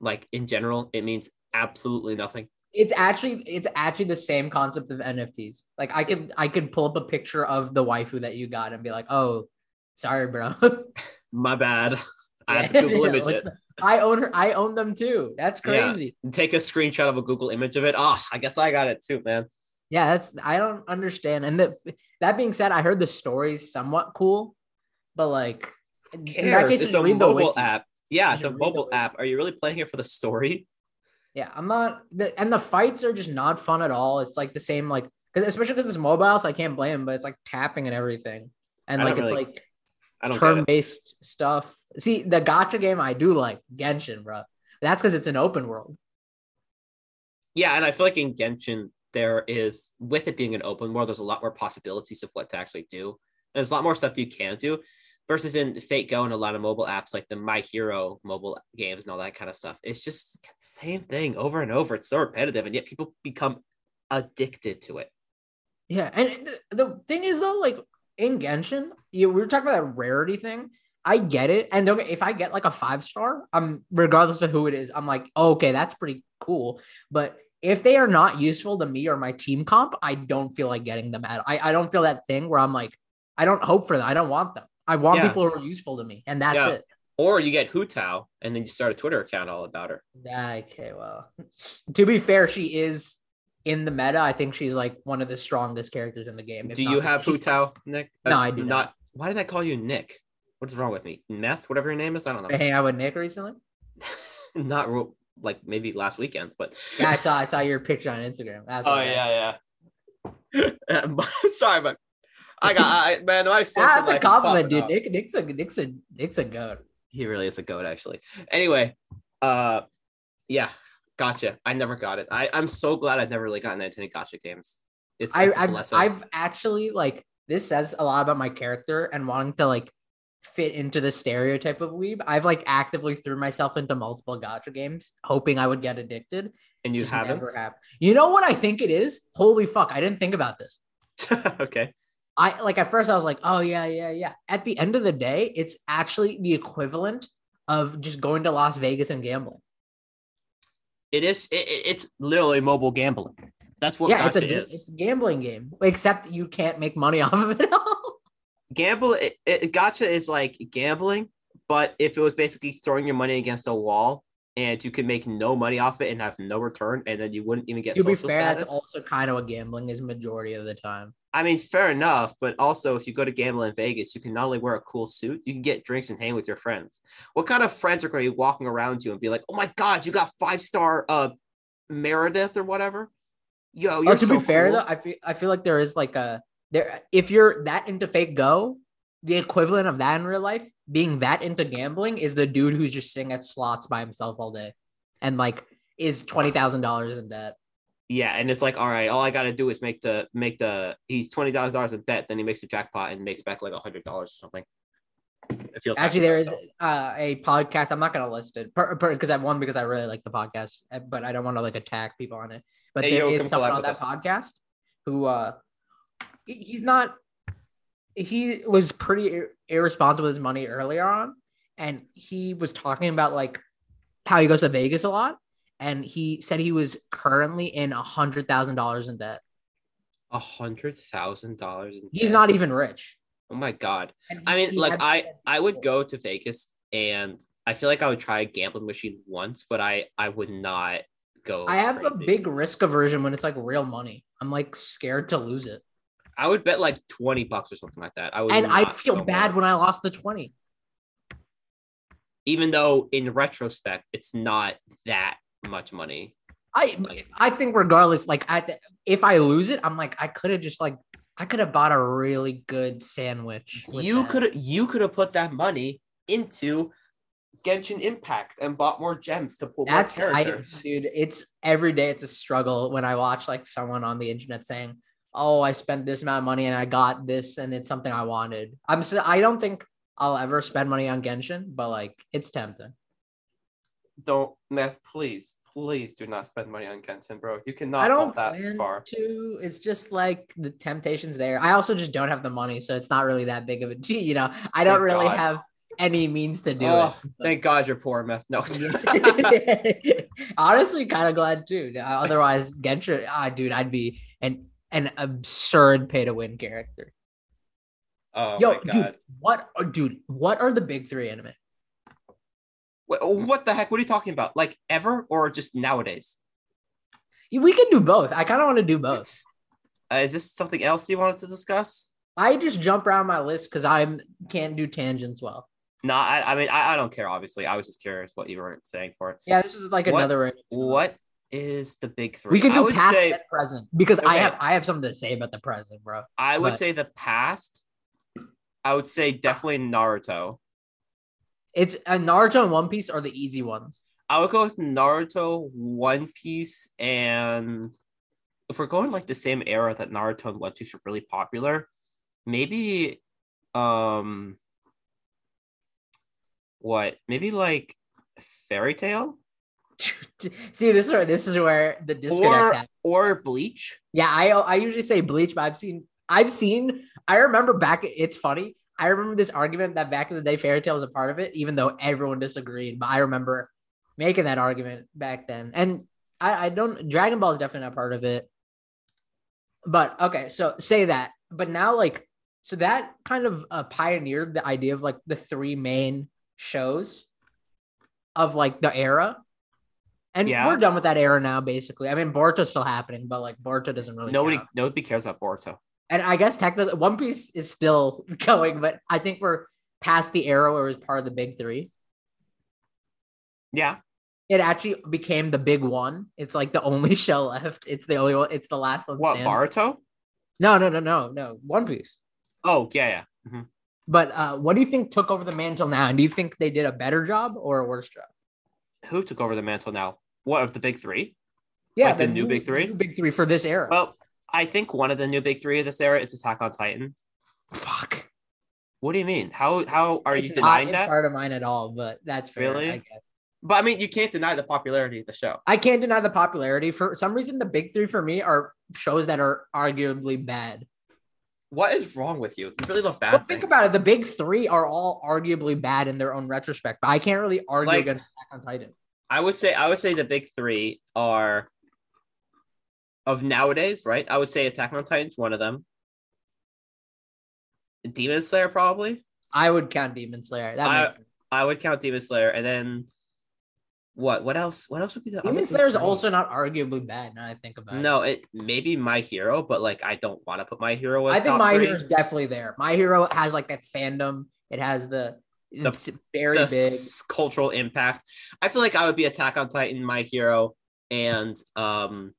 Like in general, it means absolutely nothing. It's actually it's actually the same concept of NFTs. Like I could I could pull up a picture of the waifu that you got and be like, oh, sorry, bro. My bad. I have to Google Yeah, image it. I own her. I own them too. That's Yeah. crazy. Take a screenshot of a Google image of it. Oh, I guess I got it too, man. Yeah, that's I don't understand. And that that being said, I heard the story's somewhat cool, but like Cares? case, It's a mobile app. Yeah, it's a should read the mobile app. Are you really playing it for the story? Yeah, I'm not. The, and the fights are just not fun at all. It's like the same, like, cause, especially because it's mobile, so I can't blame. But it's like tapping and everything, and like it's really- like it. turn-based stuff. See, the gacha game I do like Genshin, bro. That's because it's an open world. Yeah, and I feel like in Genshin there is with it being an open world, there's a lot more possibilities of what to actually do. There's a lot more stuff you can do versus in Fate Go and a lot of mobile apps like the My Hero mobile games and all that kind of stuff. It's just the same thing over and over. It's so repetitive, and yet people become addicted to it. Yeah, and the, the thing is though, like in Genshin, you we were talking about that rarity thing. I get it, and if I get like a five star, I'm regardless of who it is, I'm like, oh, okay, that's pretty cool. But if they are not useful to me or my team comp, I don't feel like getting them at. I I don't feel that thing where I'm like, I don't hope for them. I don't want them. I want Yeah. people who are useful to me, and that's Yeah. it. Or you get Hu Tao and then you start a Twitter account all about her. Okay, well, to be fair, she is in the meta. I think she's like one of the strongest characters in the game. if Do you have Hu Tao, Nick? No, uh, I do not. Why did I call you Nick? What is wrong with me? Meth, whatever your name is? I don't know. hang out with Nick recently? not real, like maybe last weekend, but Yeah, I saw I saw your picture on Instagram. That's oh okay. yeah, yeah. Sorry, but I got I, man. My social Ah, that's a compliment, dude. off. Nick, Nick's a Nick's a Nick's a goat. He really is a goat, actually. Anyway, uh, yeah, gacha. I never got it. I I'm so glad I've never really gotten into any gacha games. It's, I, it's a I've. I've actually like this says a lot about my character and wanting to like fit into the stereotype of weeb. I've like actively threw myself into multiple gacha games, hoping I would get addicted. and you Just haven't. never happened. You know what I think it is? Holy fuck! I didn't think about this. okay. I like at first I was like, oh yeah, yeah, yeah. At the end of the day, it's actually the equivalent of just going to Las Vegas and gambling. It is. It, it- it's literally mobile gambling. That's what yeah, it's a is. it's a gambling game, except you can't make money off of it. all. Gamble it, it gacha is like gambling but if it was basically throwing your money against a wall and you could make no money off it and have no return and then you wouldn't even get to be fair, status that's also kind of what gambling is majority of the time. i mean fair enough but also if you go to gamble in vegas you can not only wear a cool suit you can get drinks and hang with your friends what kind of friends are going to be walking around you and be like oh my god you got five star uh meredith or whatever yo you're Or to so be fair cool. though, I feel I feel like there is like a there if you're that into Fate Go, the equivalent of that in real life, being that into gambling is the dude who's just sitting at slots by himself all day and like is twenty thousand dollars in debt. Yeah, and it's like, all right, all I gotta do is make the make the he's twenty thousand dollars in bet, then he makes the jackpot and makes back like a hundred dollars or something. It feels Actually, there is uh, a podcast. I'm not gonna list it because I one because I really like the podcast, uh, but I don't want to like attack people on it. But Hey, there yo, is someone on that us. podcast who uh he's not he was pretty ir- irresponsible with his money earlier on, and he was talking about like how he goes to Vegas a lot, and he said he was currently in a hundred thousand dollars in debt. A hundred thousand dollars. He's not even rich. Oh my god. And I mean, like I I would go to Vegas and I feel like I would try a gambling machine once, but I I would not go. I have crazy. a big risk aversion when it's like real money. I'm like scared to lose it. I would bet like twenty bucks or something like that. I would, and I not feel bad more. when I lost the 20. even though in retrospect it's not that much money. I I think regardless, like I if I lose it, I'm like I could have just like I could have bought a really good sandwich. you could you could have put that money into Genshin Impact and bought more gems to pull That's more I characters. dude. It's every day. It's a struggle when I watch like someone on the internet saying, "Oh, I spent this amount of money and I got this, and it's something I wanted." I'm so I don't think I'll ever spend money on Genshin, but like it's tempting. Don't meth, please, please do not spend money on Genshin, bro. You cannot I don't fall that plan far. to. It's just like the temptations there. I also just don't have the money, so it's not really that big of a. Deal. You know, I don't Thank really God. have any means to do Oh, it. thank God you're poor, meth. No. honestly kind of glad too. Otherwise, Genshin, ah, dude, I'd be an an absurd pay to win character. Oh Yo, my god. dude, what are dude? What are the big three anime? Wha- What, the heck? What are you talking about? Like ever or just nowadays? We can do both. I kind of want to do both. Uh, is this something else you wanted to discuss? I just jump around my list because I can't do tangents well. No, I, I mean I, I don't care. Obviously, I was just curious what you were saying for it. Yeah, this is like What- another. What is the big three? We can I do past say and present because I have I have something to say about the present, bro. I would but- say the past. I would say definitely Naruto. It's a Naruto and One Piece are the easy ones. I would go with Naruto, One Piece, and if we're going like the same era that Naruto and One Piece were really popular, maybe um what? Maybe like Fairy Tail See, this is where this is where the disconnect. or happens. or Bleach. Yeah, I I usually say Bleach, but I've seen I've seen. I remember back. It's funny. I remember this argument that back in the day, Fairy Tail was a part of it, even though everyone disagreed. But I remember making that argument back then, and I, I don't. Dragon Ball is definitely not part of it. But okay, so say that. But now, like, so that kind of uh, pioneered the idea of like the three main shows of like the era. And Yeah. we're done with that era now, basically. I mean, Boruto's still happening, but like Boruto doesn't really. Nobody count. nobody cares about Boruto. And I guess technically, One Piece is still going, but I think we're past the era where it was part of the big three. Yeah. It actually became the big one. It's like the only show left. It's the only one. It's the last one. What standing. No, no, no, no, no. One Piece. Oh yeah, yeah. Mhm. But uh, what do you think took over the mantle now? And do you think they did a better job or a worse job? Who took over the mantle now? What of the big three? Yeah, Like the new big three? new big three for this era. Well, I think one of the new big three of this era is Attack on Titan. Fuck. What do you mean? How how are you denying not that? part of mine at all, but that's fair. Really? I guess. But I mean, you can't deny the popularity of the show. I can't deny the popularity. For some reason, the big three for me are shows that are arguably bad. What is wrong with you? You really love bad. But think about it. The big three are all arguably bad in their own retrospect. But I can't really argue Like- against Attack on Titan. I would say I would say the big three are of nowadays, right? I would say Attack on Titan's one of them. Demon Slayer probably. I would count Demon Slayer. That I- makes sense. I would count Demon Slayer, and then what? What else? What else would be the Demon Slayer is also not arguably bad. Now I think about it. No, it maybe My Hero, but like I don't want to put My Hero as I think My. Hero is definitely there. My Hero has like that fandom. It has the, The- it's very the big. cultural impact. I feel like I would be Attack on Titan, My Hero, and um,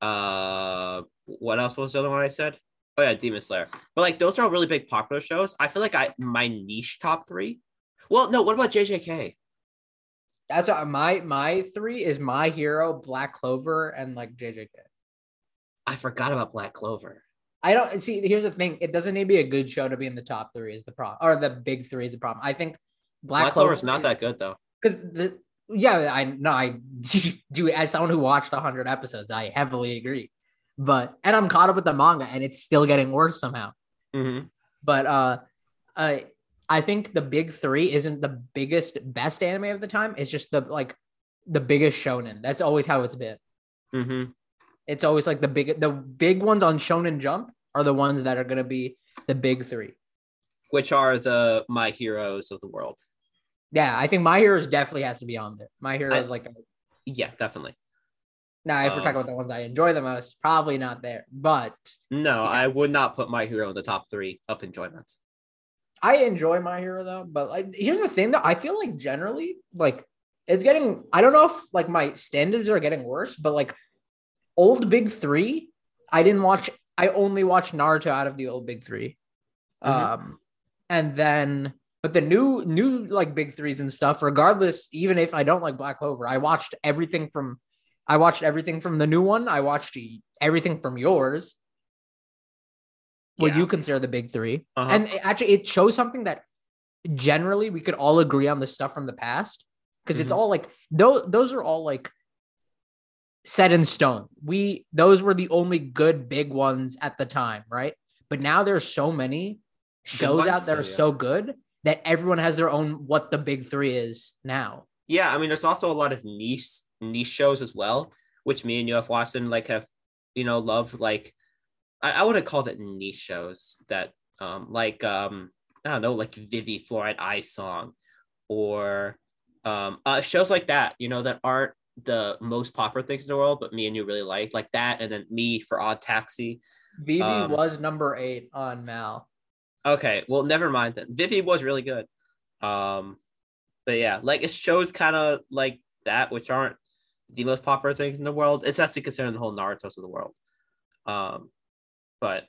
uh, what else was the other one I said? Oh yeah, Demon Slayer. But like those are all really big popular shows. I feel like I my niche top three. Well, no. What about JJK? That's what my my three is My Hero, Black Clover, and like JJK. I forgot about Black Clover. I don't see. Here's the thing: it doesn't need to be a good show to be in the top three. Is the problem, or the big three is the problem? I think Black, Black, Clover is not that good though. because the yeah. I no, I do as someone who watched hundred episodes, I heavily agree. But and I'm caught up with the manga, and it's still getting worse somehow. Mhm. But uh, I I think the big three isn't the biggest best anime of the time. It's just the like the biggest shonen. That's always how it's been. Mhm. It's always like the big the big ones on Shonen Jump are the ones that are gonna be the big three. Which are the my heroes of the world? Yeah, I think My Heroes definitely has to be on there. My heroes I- like Yeah, definitely. now if we're um, talking about the ones I enjoy the most, probably not there. But No, Yeah. I would not put my hero in the top three of enjoyment. I enjoy My Hero though. But like here's the thing though, I feel like generally like it's getting I don't know if like my standards are getting worse, but like old big three, I didn't watch I only watched Naruto out of the old big 3 Mhm. Um and then but the new new like big threes and stuff, regardless, even if I don't like Black Clover, I watched everything from I watched everything from the new one. I watched everything from yours. What Yeah. you consider the big 3 Uh-huh. and it- actually, it shows something that generally we could all agree on the stuff from the past because it's Mhm. all like those. Those are all like set in stone. We those were the only good big ones at the time, right? But now there's so many shows out that are yeah. so good that everyone has their own what the big three is now. Yeah, I mean, there's also a lot of niche niche shows as well, which me and you have watched and like have, you know, loved. Like, I, I would have called it niche shows that, um, like, um, I don't know, like Vivy Fluorite Eye's Song, or um, uh, shows like that. You know, that aren't the most popular things in the world, but me and you really like, like that, and then me for Odd Taxi. Vivy Um, was number eight on MAL. Okay, well, never mind then. Vivy was really good. Um, but yeah, like it shows kind of like that, which aren't the most popular things in the world, especially considering the whole Naruto's of the world. Um, but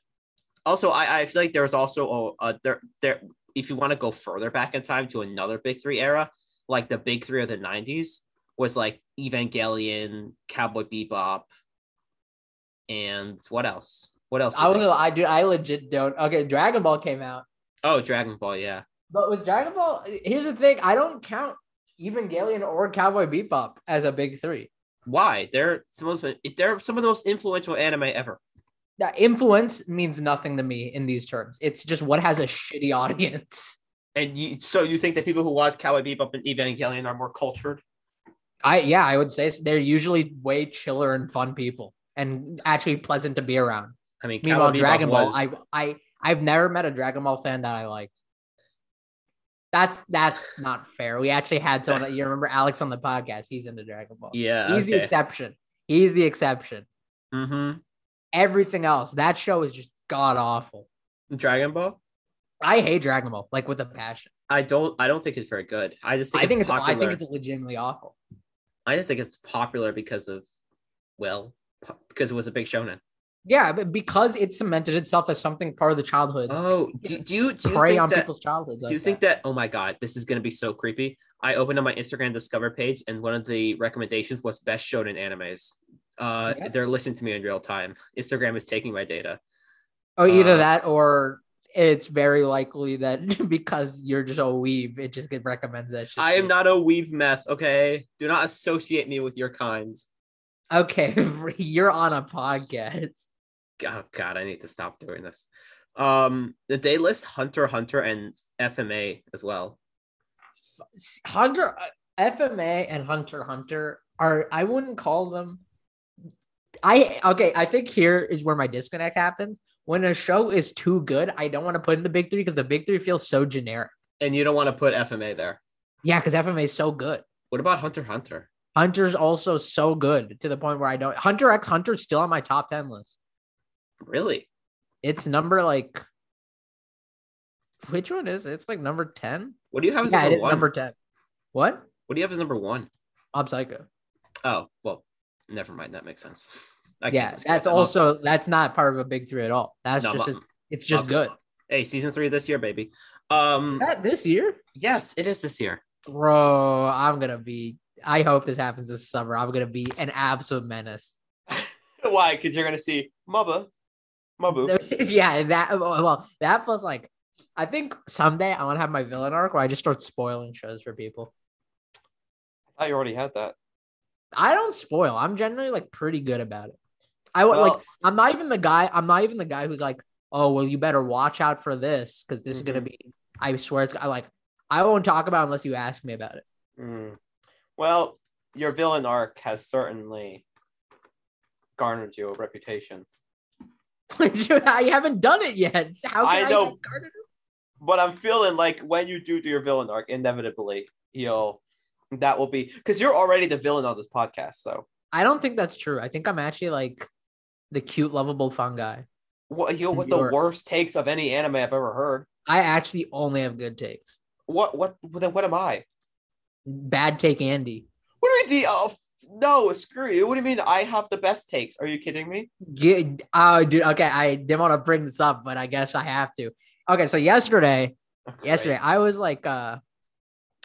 also, I, I feel like there was also a, a there there if you want to go further back in time to another big three era, like the big three of the '90s was like Evangelion, Cowboy Bebop, and what else? What else? I was? I do I legit don't okay. Dragon Ball came out, oh, Dragon Ball, yeah. but with Dragon Ball, here's the thing: I don't count Evangelion or Cowboy Bebop as a big three. Why? They're some of the, they're some of the most influential anime ever. That influence means nothing to me in these terms. It's just what has a shitty audience. And you, so you think that people who watch Cowboy Bebop and Evangelion are more cultured? I yeah, I would say so. they're usually way chiller and fun people, and actually pleasant to be around. I mean, Meanwhile, Dragon Ball, was- I I I've never met a Dragon Ball fan that I liked. That's that's not fair. We actually had someone that you remember Alex on the podcast. He's into Dragon Ball. yeah, He's the exception. He's the exception. mm-hmm. Everything else, that show is just god awful. Dragon Ball. I hate Dragon Ball like with a passion. I don't. I don't think it's very good. I just think I think it's popular. I think it's legitimately awful. I just think it's popular because of, well, po- because it was a big shonen. Yeah, but because it cemented itself as something part of the childhood, Oh, do, do you do you prey think on that? people's childhoods. do you think that? Oh my god, this is gonna be so creepy. I opened up my Instagram Discover page, and one of the recommendations was best shonen animes. Uh, Yeah. they're listening to me in real time. Instagram is taking my data. Oh, either Uh, that or it's very likely that because you're just a weeb, it just get recommends that shit. I am not a weave meth. Okay, do not associate me with your kinds. okay. you're on a podcast. Oh god, I need to stop doing this. Um, did they list Hunter Hunter and FMA as well? Hunter FMA and Hunter Hunter are I wouldn't call them. I okay. I think here is where my disconnect happens. When a show is too good, I don't want to put in the big three because the big three feels so generic. And you don't want to put FMA there. Yeah, because FMA is so good. What about Hunter Hunter? Hunter's also so good to the point where I don't. Hunter X Hunter's still on my top ten list. Really? It's number like. Which one is it? It's like number ten. What do you have as Yeah, number number ten. What? What do you have as number one? Mob Psycho. Oh, well, never mind. That makes sense. I Yeah, that's that. also that's not part of a big three at all. That's No, just a- it's just good. Hey, season three this year, baby. Um, Is that this year, yes, it is this year. bro? I'm gonna be. I hope this happens this summer. I'm gonna be an absolute menace. Why? Because you're gonna see Mubba, Mabu. yeah, that well, that plus like, I think someday I want to have my villain arc where I just start spoiling shows for people. I thought you already had that. I don't spoil. I'm generally like pretty good about it. I Well- like. I'm not even the guy. I'm not even the guy who's like, oh well, you better watch out for this because this is gonna Mhm. be. I swear it's. I like. I won't talk about it unless you ask me about it. Mm. Well, your villain arc has certainly garnered you a reputation. I haven't done it yet. How I can I, know. have garnered it? But I'm feeling like when you do do your villain arc, inevitably you'll that will be because you're already the villain on this podcast. So I don't think that's true. I think I'm actually like the cute, lovable, fungi. what you know, with the worst takes of any anime I've ever heard. I actually only have good takes. What what then what am I? Bad take, Andy. What do you mean the oh no screw you? What do you mean I have the best takes? Are you kidding me? Get, oh, dude. Okay, I didn't want to bring this up, but I guess I have to. Okay, so yesterday, Okay. yesterday I was like, uh,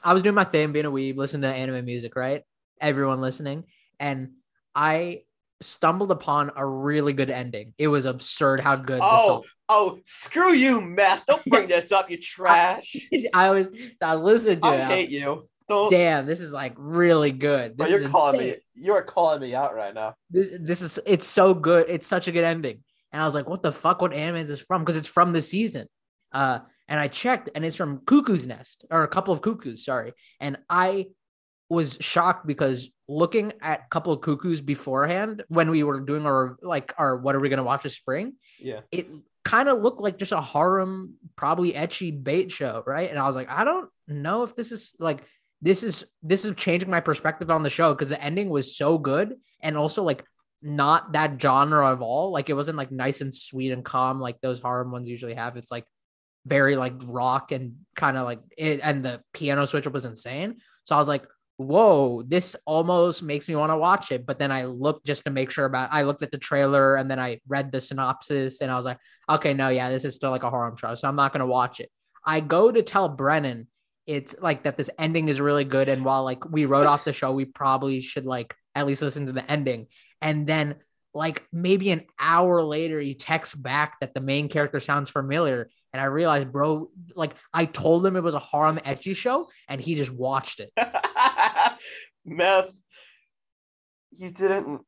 I was doing my thing, being a weeb, listening to anime music, right? Everyone listening, and I stumbled upon a really good ending. It was absurd how good. Oh, oh, screw you, Matt. Don't bring this up, you trash. I was so I was listening to it. I I hate you. Don't. damn, this is like really good. Oh, This you're calling insane. me. You are calling me out right now. This this is it's so good. It's such a good ending. And I was like, what the fuck? What anime is this from? Because it's from the season. Uh, and I checked, and it's from Cuckoo's Nest or a couple of Cuckoos. Sorry, and I was shocked because looking at a couple of cuckoos beforehand when we were doing our like our what are we gonna watch this spring, Yeah. it kind of looked like just a harem, probably ecchi bait show, right? And I was like, I don't know if this is like this is this is changing my perspective on the show because the ending was so good and also like not that genre of all. Like it wasn't like nice and sweet and calm like those harem ones usually have. It's like very like rock and kind of like it and the piano switch up was insane. So I was like, whoa, this almost makes me want to watch it. But then I looked just to make sure about I looked at the trailer and then I read the synopsis and I was like, okay, no, yeah, this is still like a horror show. So I'm not gonna watch it. I go to tell Brennan it's like that this ending is really good. And while like we wrote off the show, we probably should like at least listen to the ending. And then like maybe an hour later, he texts back that the main character sounds familiar. And I realized, bro, like I told him it was a harem ecchi show, and he just watched it. Meth. You didn't. you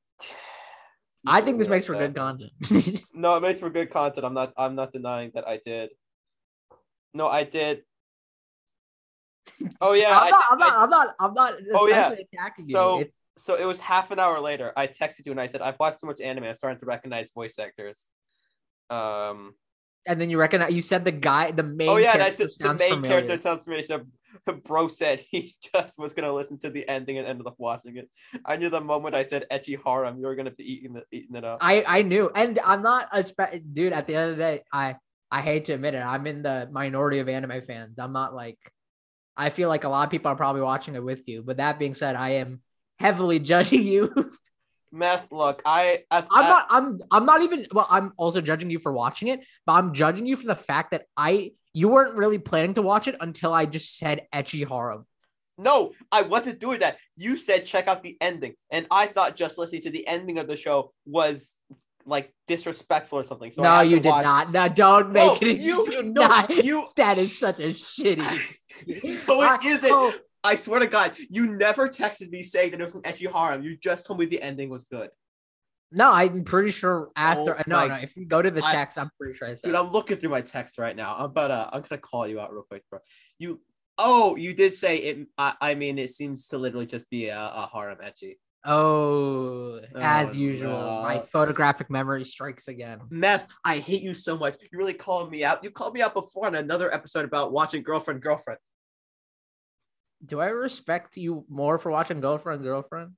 I think this makes for that. good content. No, it makes for good content. I'm not. I'm not denying that I did. No, I did. Oh yeah. I'm, I- not, I'm I- not. I'm not. I'm not. Oh, yeah. attacking you. So- It's- so it was half an hour later. I texted you and I said I've watched so much anime. I'm starting to recognize voice actors. Um. and then you recognize you said the guy, the main. oh yeah, and I said the main familiar. character sounds familiar. So bro said he just was gonna listen to the ending and ended up watching it. I knew the moment I said ecchi harem, you were gonna be eating the eating it up. I I knew, and I'm not a spe- dude. At the end of the day, I I hate to admit it, I'm in the minority of anime fans. I'm not like, I feel like a lot of people are probably watching it with you. But that being said, I am heavily judging you. Meth, look, I as I'm not. I'm. I'm not even. Well, I'm also judging you for watching it, but I'm judging you for the fact that I you weren't really planning to watch it until I just said ecchi harem. No, I wasn't doing that. You said check out the ending, and I thought just listening to the ending of the show was like disrespectful or something. So no, you did watch- not. No, don't make it. you, do no, not. you. That is such a shitty. No, it I- isn't. oh, I swear to God, you never texted me saying that it was an etchy harem. You just told me the ending was good. No, I'm pretty sure after. Oh no, no. If you go to the I- text, I'm pretty sure I said. Dude, I'm looking through my text right now. I'm but uh, I'm gonna call you out real quick, bro. You. Oh, you did say it. I, I mean, it seems to literally just be a, a harem ecchi. oh, as Oh, usual, my photographic memory strikes again. Meth, I hate you so much. You really called me out. You called me out before on another episode about watching girlfriend, girlfriend. Do I respect you more for watching girlfriend, girlfriend?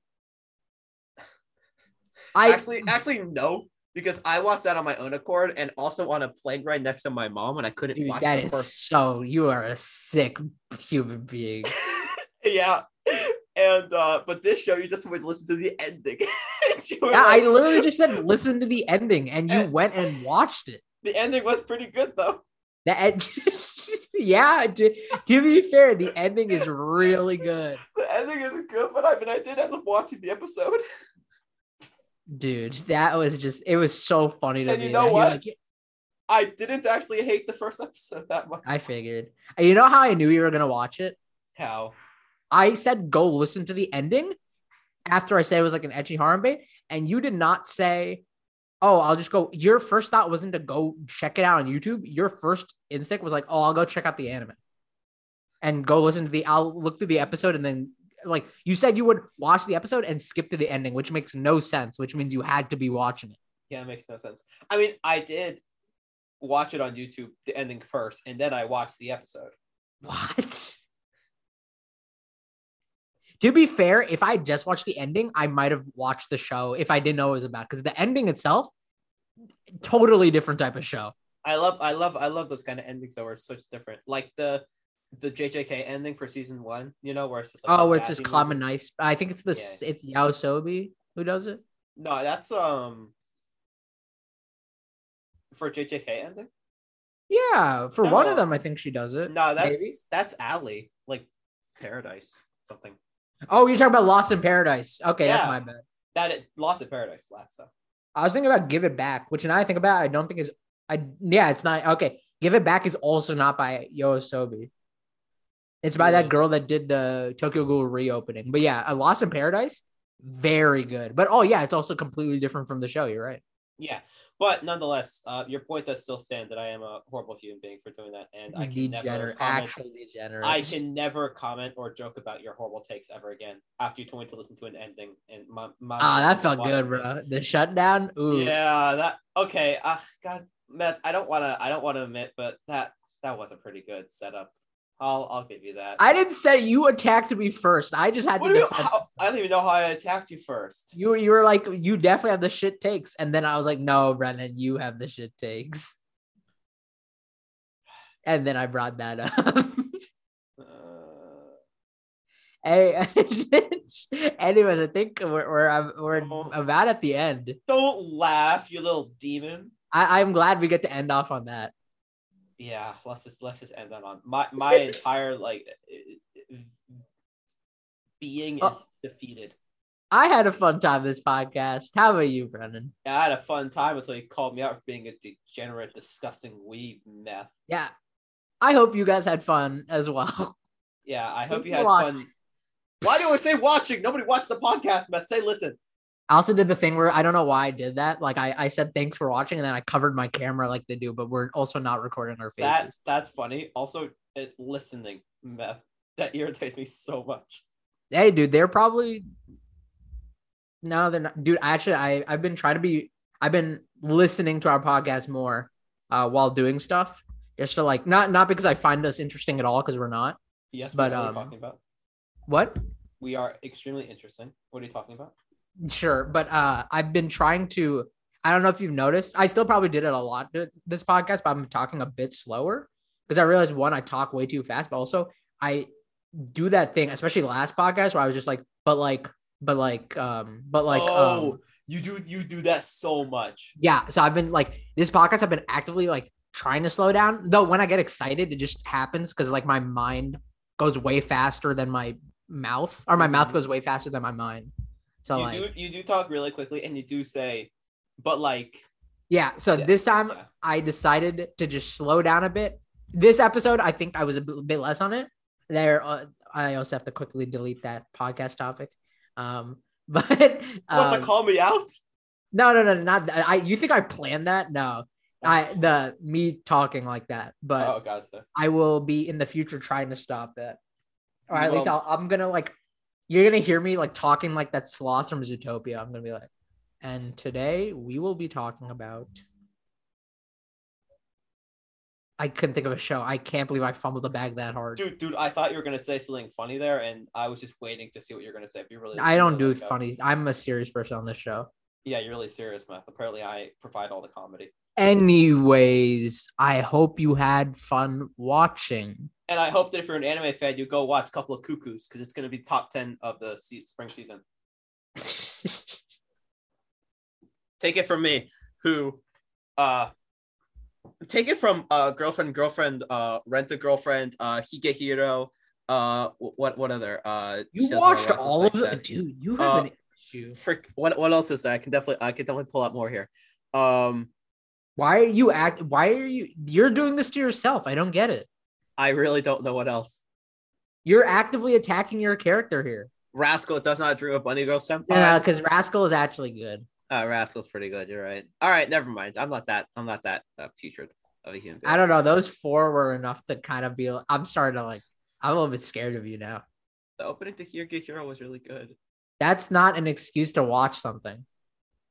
I Actually, actually, no, because I watched that on my own accord and also on a plane ride next to my mom when I couldn't dude, watch that first. so. You are a sick human being. yeah. And uh, but this show you just would listen to the ending. And Yeah, I literally just said listen to the ending, and you And- went and watched it. the ending was pretty good though. The end, yeah. To, to be fair, the ending is really good, The ending is good, but I mean I did end up watching the episode. Dude. That was just. It was so funny to And me. you know what? like, I didn't actually hate the first episode that much. I figured. And You know how I knew you were gonna watch it? How? I said go listen to the ending after I said it was like an ecchi harem bait, and you did not say, "Oh, I'll just go." Your first thought wasn't to go check it out on YouTube. Your first instinct was like, "Oh, I'll go check out the anime and go listen to the." I'll look through the episode and then. Like you said, you would watch the episode and skip to the ending, which makes no sense. Which means you had to be watching it. Yeah, it makes no sense. I mean, I did watch it on YouTube, the ending first, and then I watched the episode. What? To be fair, if I just watched the ending, I might have watched the show if I didn't know it was about because the ending itself, totally different type of show. I love, I love, I love those kind of endings that were such different, like the the JJK ending for season one. You know, where it's just like Oh, it's just common nice. I think it's the Yeah. it's Yoasobi who does it. No, that's um for JJK ending. Yeah, for one of them, I think she does it. No, that's Maybe? that's ALI, like Paradise something. Oh, you're talking about Lost in Paradise. Okay, Yeah. that's my bad. That it Lost in Paradise last so. I was thinking about Give It Back, which now I think about, I don't think is. I yeah, it's not okay. Give It Back is also not by Yoasobi. It's by that girl that did the Tokyo Ghoul:re opening. But yeah, a Lost in Paradise, very good. But oh yeah, it's also completely different from the show. You're right. Yeah. But nonetheless, uh, your point does still stand that I am a horrible human being for doing that, and I can never comment. actually degenerate. I can never comment or joke about your horrible takes ever again after you told me to listen to an ending. And my, my Ah, that felt good, bro. The shutdown. Ooh. Yeah, that okay. Uh, God, Matt, I don't want to. I don't want to admit, but that that was a pretty good setup. I'll I'll give you that. I didn't say you attacked me first. I just had What to do you, how, I don't even know how I attacked you first. You were you were like you definitely have the shit takes, and then I was like, no, Brennan, you have the shit takes. And then I brought that up. Uh, hey, anyways, I think we're we're, we're Oh. about at the end. don't laugh, you little demon. I, I'm glad we get to end off on that. Yeah, let's just let's just end that on my my entire like being uh, is Oh. defeated. I had a fun time this podcast. How about you, Brennan? I had a fun time until you called me out for being a degenerate, disgusting weeb meth. Yeah, I hope you guys had fun as well. Yeah, I hope Thanks you had watching. fun. Why do I say watching? Nobody watched the podcast, meth. Say listen. I also did the thing where I don't know why I did that. Like I, I said thanks for watching, and then I covered my camera like they do, but we're also not recording our faces. That that's funny. Also, it, listening meth that irritates me so much. Hey, dude, they're probably no, they're not. Dude, actually, I I've been trying to be. I've been listening to our podcast more uh, while doing stuff, just to like not not because I find us interesting at all, because we're not. Yes, But, um, talking about. What? We are extremely interesting. What are you talking about? Sure, but uh, I've been trying to. I don't know if you've noticed. I still probably did it a lot this podcast, but I'm talking a bit slower because I realized one, I talk way too fast, but also I do that thing, especially last podcast where I was just like, but like, but like, um, but like, oh, um, you do you do that so much. yeah. So I've been like, this podcast, I've been actively like trying to slow down. Though when I get excited, it just happens because like my mind goes way faster than my mouth, or my mouth Mhm. goes way faster than my mind. So you like, do you do talk really quickly, and you do say, but like Yeah. So Yeah, this time yeah. I decided to just slow down a bit. This episode, I think I was a bit less on it. There, uh, I also have to quickly delete that podcast topic. Um, but what to um, call me out? no, no, no, not that. I. You think I planned that? No, I the me talking like that. But oh, gotcha. I will be in the future trying to stop that. Or at least I'll, I'm gonna like. You're gonna hear me like talking like that sloth from Zootopia. I'm gonna be like, and today we will be talking about. I couldn't think of a show. I can't believe I fumbled the bag that hard. Dude, dude, I thought you were gonna say something funny there, and I was just waiting to see what you're gonna say. If you really, I don't do funny. I'm a serious person on this show. Yeah, you're really serious, Matt. Apparently, I provide all the comedy, Anyways, I hope you had fun watching. and I hope that if you're an anime fan, you go watch a couple of Cuckoos because it's gonna be top ten of the se- spring season. Take it from me, who, uh, take it from uh girlfriend, girlfriend, uh, rent a girlfriend, uh, Higehiro, uh, what what other uh. you watched all of that. it, dude. You have Uh, an issue. Frick, what what else is there? I can definitely I can definitely pull out more here. Um, Why are you act? Why are you? You're doing this to yourself. I don't get it. I really don't know what else. You're actively attacking your character here. Rascal does not dream a bunny girl senpai. Yeah, because Rascal is actually good. Uh, Rascal's pretty good. You're right. All right, never mind. I'm not that. I'm not that uh, putrid of a human. Being. I don't know. Those four were enough to kind of be. I'm starting to like. I'm a little bit scared of you now. The opening to Higehiro was really good. That's not an excuse to watch something.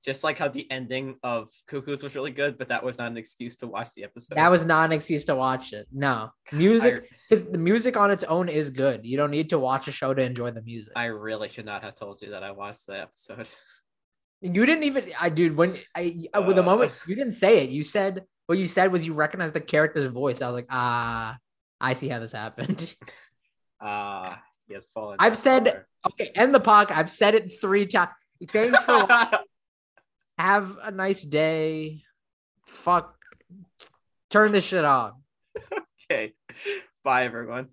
Just like how the ending of Cuckoos was really good, but that was not an excuse to watch the episode. That was not an excuse to watch it. No music, because the music on its own is good. You don't need to watch a show to enjoy the music. I, really should not have told you that I watched the episode. you didn't even. I dude, when I uh, with the Uh. moment you didn't say it, you said what you said was you recognized the character's voice. I was like, ah, I see how this happened. Ah, he has fallen. I've said- far. okay, end the podcast. I've said it three times. Thanks for have a nice day. Fuck. Turn this shit on. okay. Bye, everyone.